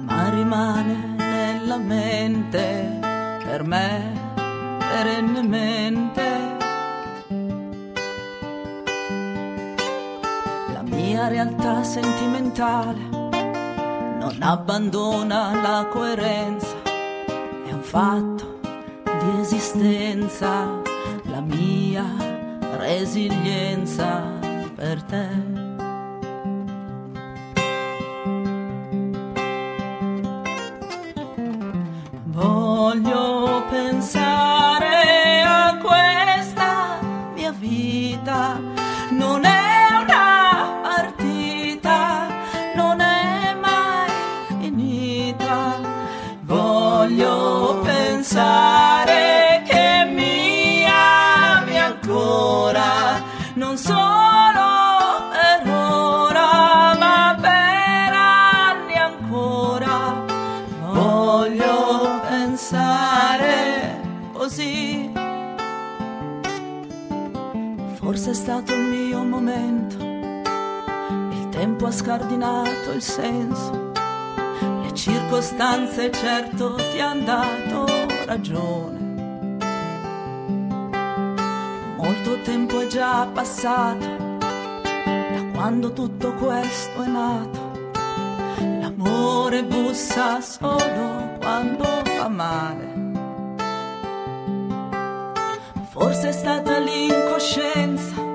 ma rimane nella mente per me perennemente. La mia realtà sentimentale abbandona la coerenza, è un fatto di esistenza, la mia resilienza per te. Ha scardinato il senso, le circostanze certo ti han dato ragione. Molto tempo è già passato da quando tutto questo è nato. L'amore bussa solo quando fa male. Forse è stata l'incoscienza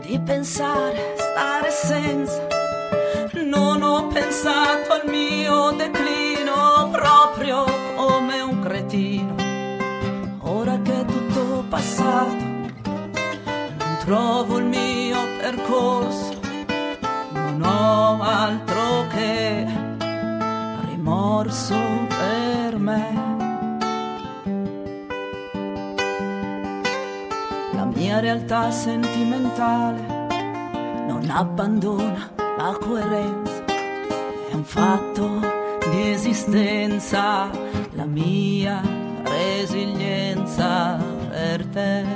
di pensare, stare senza. Realtà sentimentale non abbandona la coerenza, è un fatto di esistenza, la mia resilienza per te.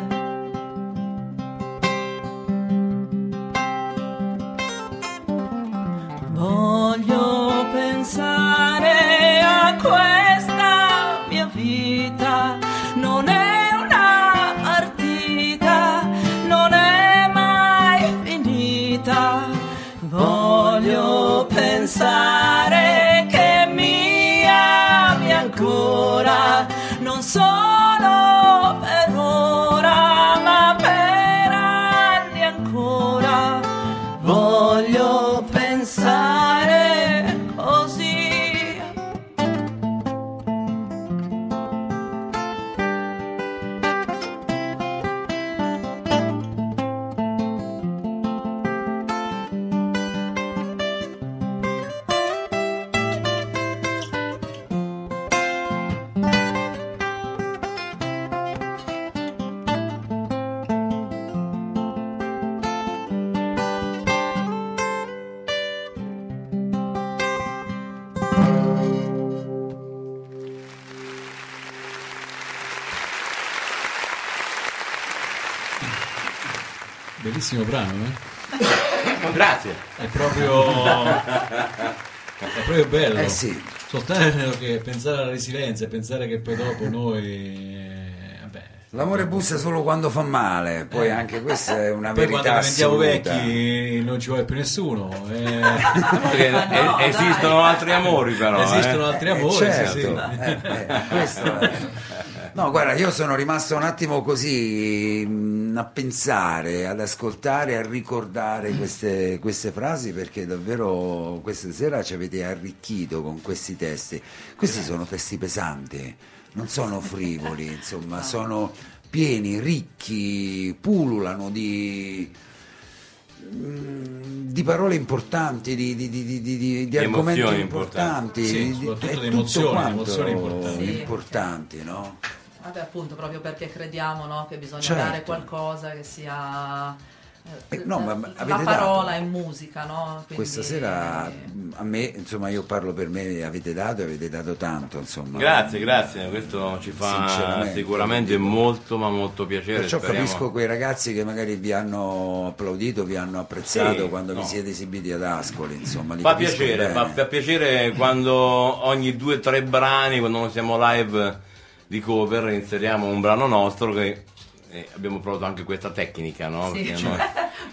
Soltanto che pensare alla resilienza e pensare che poi dopo noi... eh, vabbè, L'amore bussa solo quando fa male, poi anche questa è una poi verità quando diventiamo vecchi non ci vuole più nessuno. eh. No, es- esistono dai. altri amori però. Esistono eh. altri Eh, amori, certo, sì, sì. eh, eh, questo è. No, guarda, io sono rimasto un attimo così a pensare, ad ascoltare, a ricordare queste, queste frasi perché davvero questa sera ci avete arricchito con questi testi. Questi sono testi pesanti, non sono frivoli, insomma, sono pieni, ricchi, pullulano di mm, di parole importanti, di, di- di- di- di- di- di argomenti importanti, importanti. Sì, soprattutto è di tutto emozioni, importanti. Sì. importanti, no? Vabbè, appunto, proprio perché crediamo no, che bisogna Certo. dare qualcosa che sia. eh, Eh, no, ma la parola dato. in musica, no? Quindi- Questa sera mh, a me, insomma, io parlo per me, avete dato e avete dato tanto, insomma. Grazie, grazie, questo ci fa sicuramente dico. molto ma molto piacere. Perciò speriamo- capisco quei ragazzi che magari vi hanno applaudito, vi hanno apprezzato Sì, quando no. vi siete esibiti ad Ascoli, insomma. Fa piacere, fa, fa piacere quando ogni due o tre brani, quando non siamo live di cover, inseriamo un brano nostro che eh, abbiamo provato anche questa tecnica, no? Sì, cioè, noi-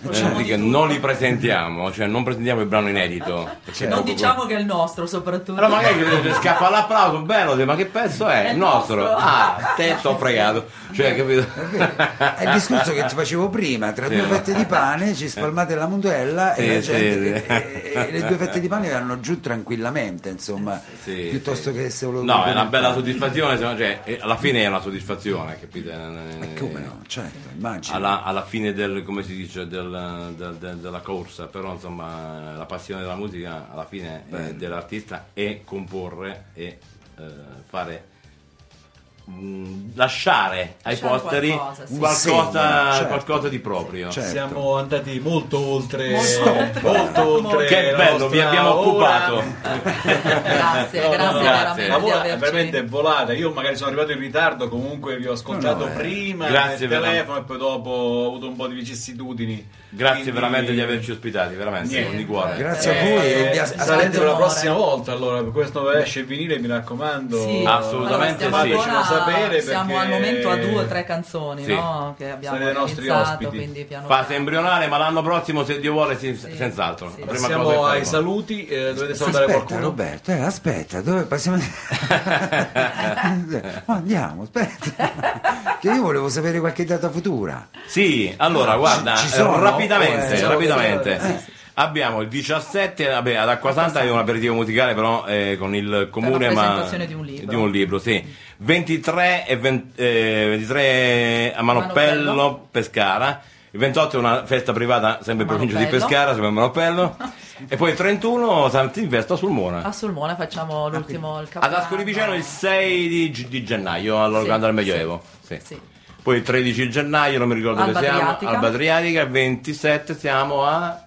facciamo eh, non li presentiamo, cioè non presentiamo il brano inedito. Certo. Non diciamo che è il nostro, soprattutto. Allora magari che- scappa l'applauso, bello, ma che pezzo è? È il nostro. nostro. Ah, te t'ho fregato. Cioè, capito? È il discorso che ti facevo prima, tra due Sì. fette di pane ci spalmate la montella Sì, e, la sì, gente- sì. e- e le due fette di pane vanno giù tranquillamente, insomma, Sì, piuttosto sì. che se volevo... No, è una bella soddisfazione, cioè, eh, alla fine è una soddisfazione, capite? Eh, Come no, certo, immagino. Alla, alla fine del, come si dice, del- del- del- della corsa, però insomma la passione della musica alla fine Bello. dell'artista è comporre e eh, fare lasciare ai Lasciare posteri qualcosa, sì. qualcosa, Sì, certo. qualcosa di proprio. Certo. Siamo andati molto oltre, Molto. molto oltre Che bello, vi abbiamo ora. occupato. Grazie, No, no, grazie no, vola è averci... veramente volata. Io magari sono arrivato in ritardo, comunque vi ho ascoltato No, no, eh. prima Grazie nel veramente. telefono e poi dopo ho avuto un po' di vicissitudini. Grazie Quindi- veramente di averci ospitati, veramente, Niente. di cuore. Grazie a Eh, voi e vi as- sarete la prossima volta allora, per questo esce il vinile, mi raccomando. Sì, Assolutamente allora, sì. Sapere Siamo perché- al momento a due o tre canzoni Sì. no? che abbiamo i nostri ospiti. piano Fase piano. embrionale, ma l'anno prossimo, se Dio vuole, sì, Sì. senz'altro. Sì. Passiamo ai saluti, eh, dovete salutare Aspetta qualcuno. Roberto, eh, aspetta, dove passiamo? Andiamo, aspetta. che io volevo sapere qualche data futura. Sì, allora guarda, ci sono? eh, rapidamente, Eh, rapidamente. Sì, sì. Abbiamo il 17, vabbè, ad Acquasanta è un aperitivo musicale però eh, con il comune ma presentazione di un libro. di un libro, sì. 23 e 20 eh, 23 a Manoppello, Manoppello. Pescara. Il 28 è una festa privata sempre in provincia di. Pescara, sempre a Manoppello. e poi il 31 San Silvestro a Sulmona. A Sulmona facciamo l'ultimo il Ad Ascoli Piceno il 6 di, di gennaio, all'Orgando del Medioevo. Sì. Sì. Poi il 13 gennaio, non mi ricordo Alba dove siamo, Adriatica. Alba Adriatica, il 27 siamo a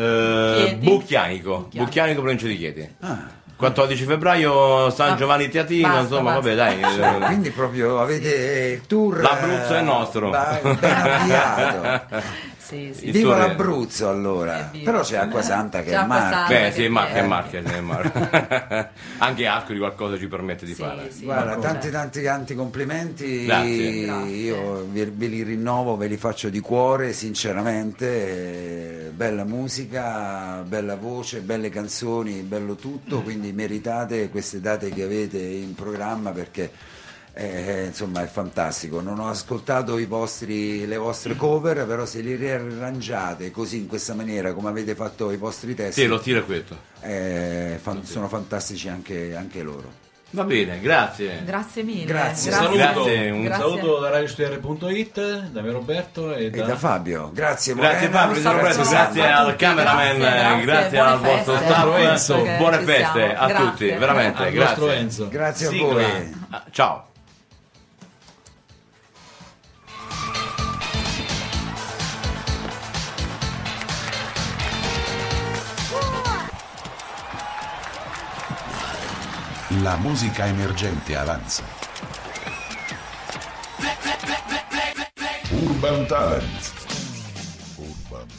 eh. Bucchianico, Bucchianico. Provincia di Chieti. Ah, 14 febbraio San Giovanni Teatino, basta, insomma, basta. vabbè, dai. eh, quindi proprio avete il tour. L'Abruzzo è nostro. eh, Ben avviato. Sì, sì. Il Viva è- l'Abruzzo allora. Però c'è Acqua Santa che C'è è. Santa. Beh, sì, Marche, viene. Marche, sì, Marche. Anche Ascoli qualcosa ci permette di Sì, fare. sì. Guarda, tanti tanti tanti complimenti. Grazie. Grazie. Io ve, ve li rinnovo, ve li faccio di cuore, sinceramente. Bella musica, bella voce, belle canzoni, bello tutto, quindi meritate queste date che avete in programma perché eh, insomma è fantastico. Non ho ascoltato i vostri, le vostre cover, però se li riarrangiate così in questa maniera come avete fatto i vostri testi, Sì, lo tiro è questo. eh, fan- sono fantastici anche, anche loro. Va bene, grazie. Grazie mille. Grazie. Un saluto, Grazie, un Grazie. saluto da radiostudio.it, da me Roberto e E da, da Fabio, grazie Grazie Morena, Fabio, grazie, a grazie tutti, al cameraman, grazie, grazie, grazie, al vostro feste. staff, Enzo, buone feste siamo. a Grazie. tutti, veramente, al grazie. Enzo. Grazie a Sigla. voi. Ah, Ciao. La musica emergente avanza. Urban Talent.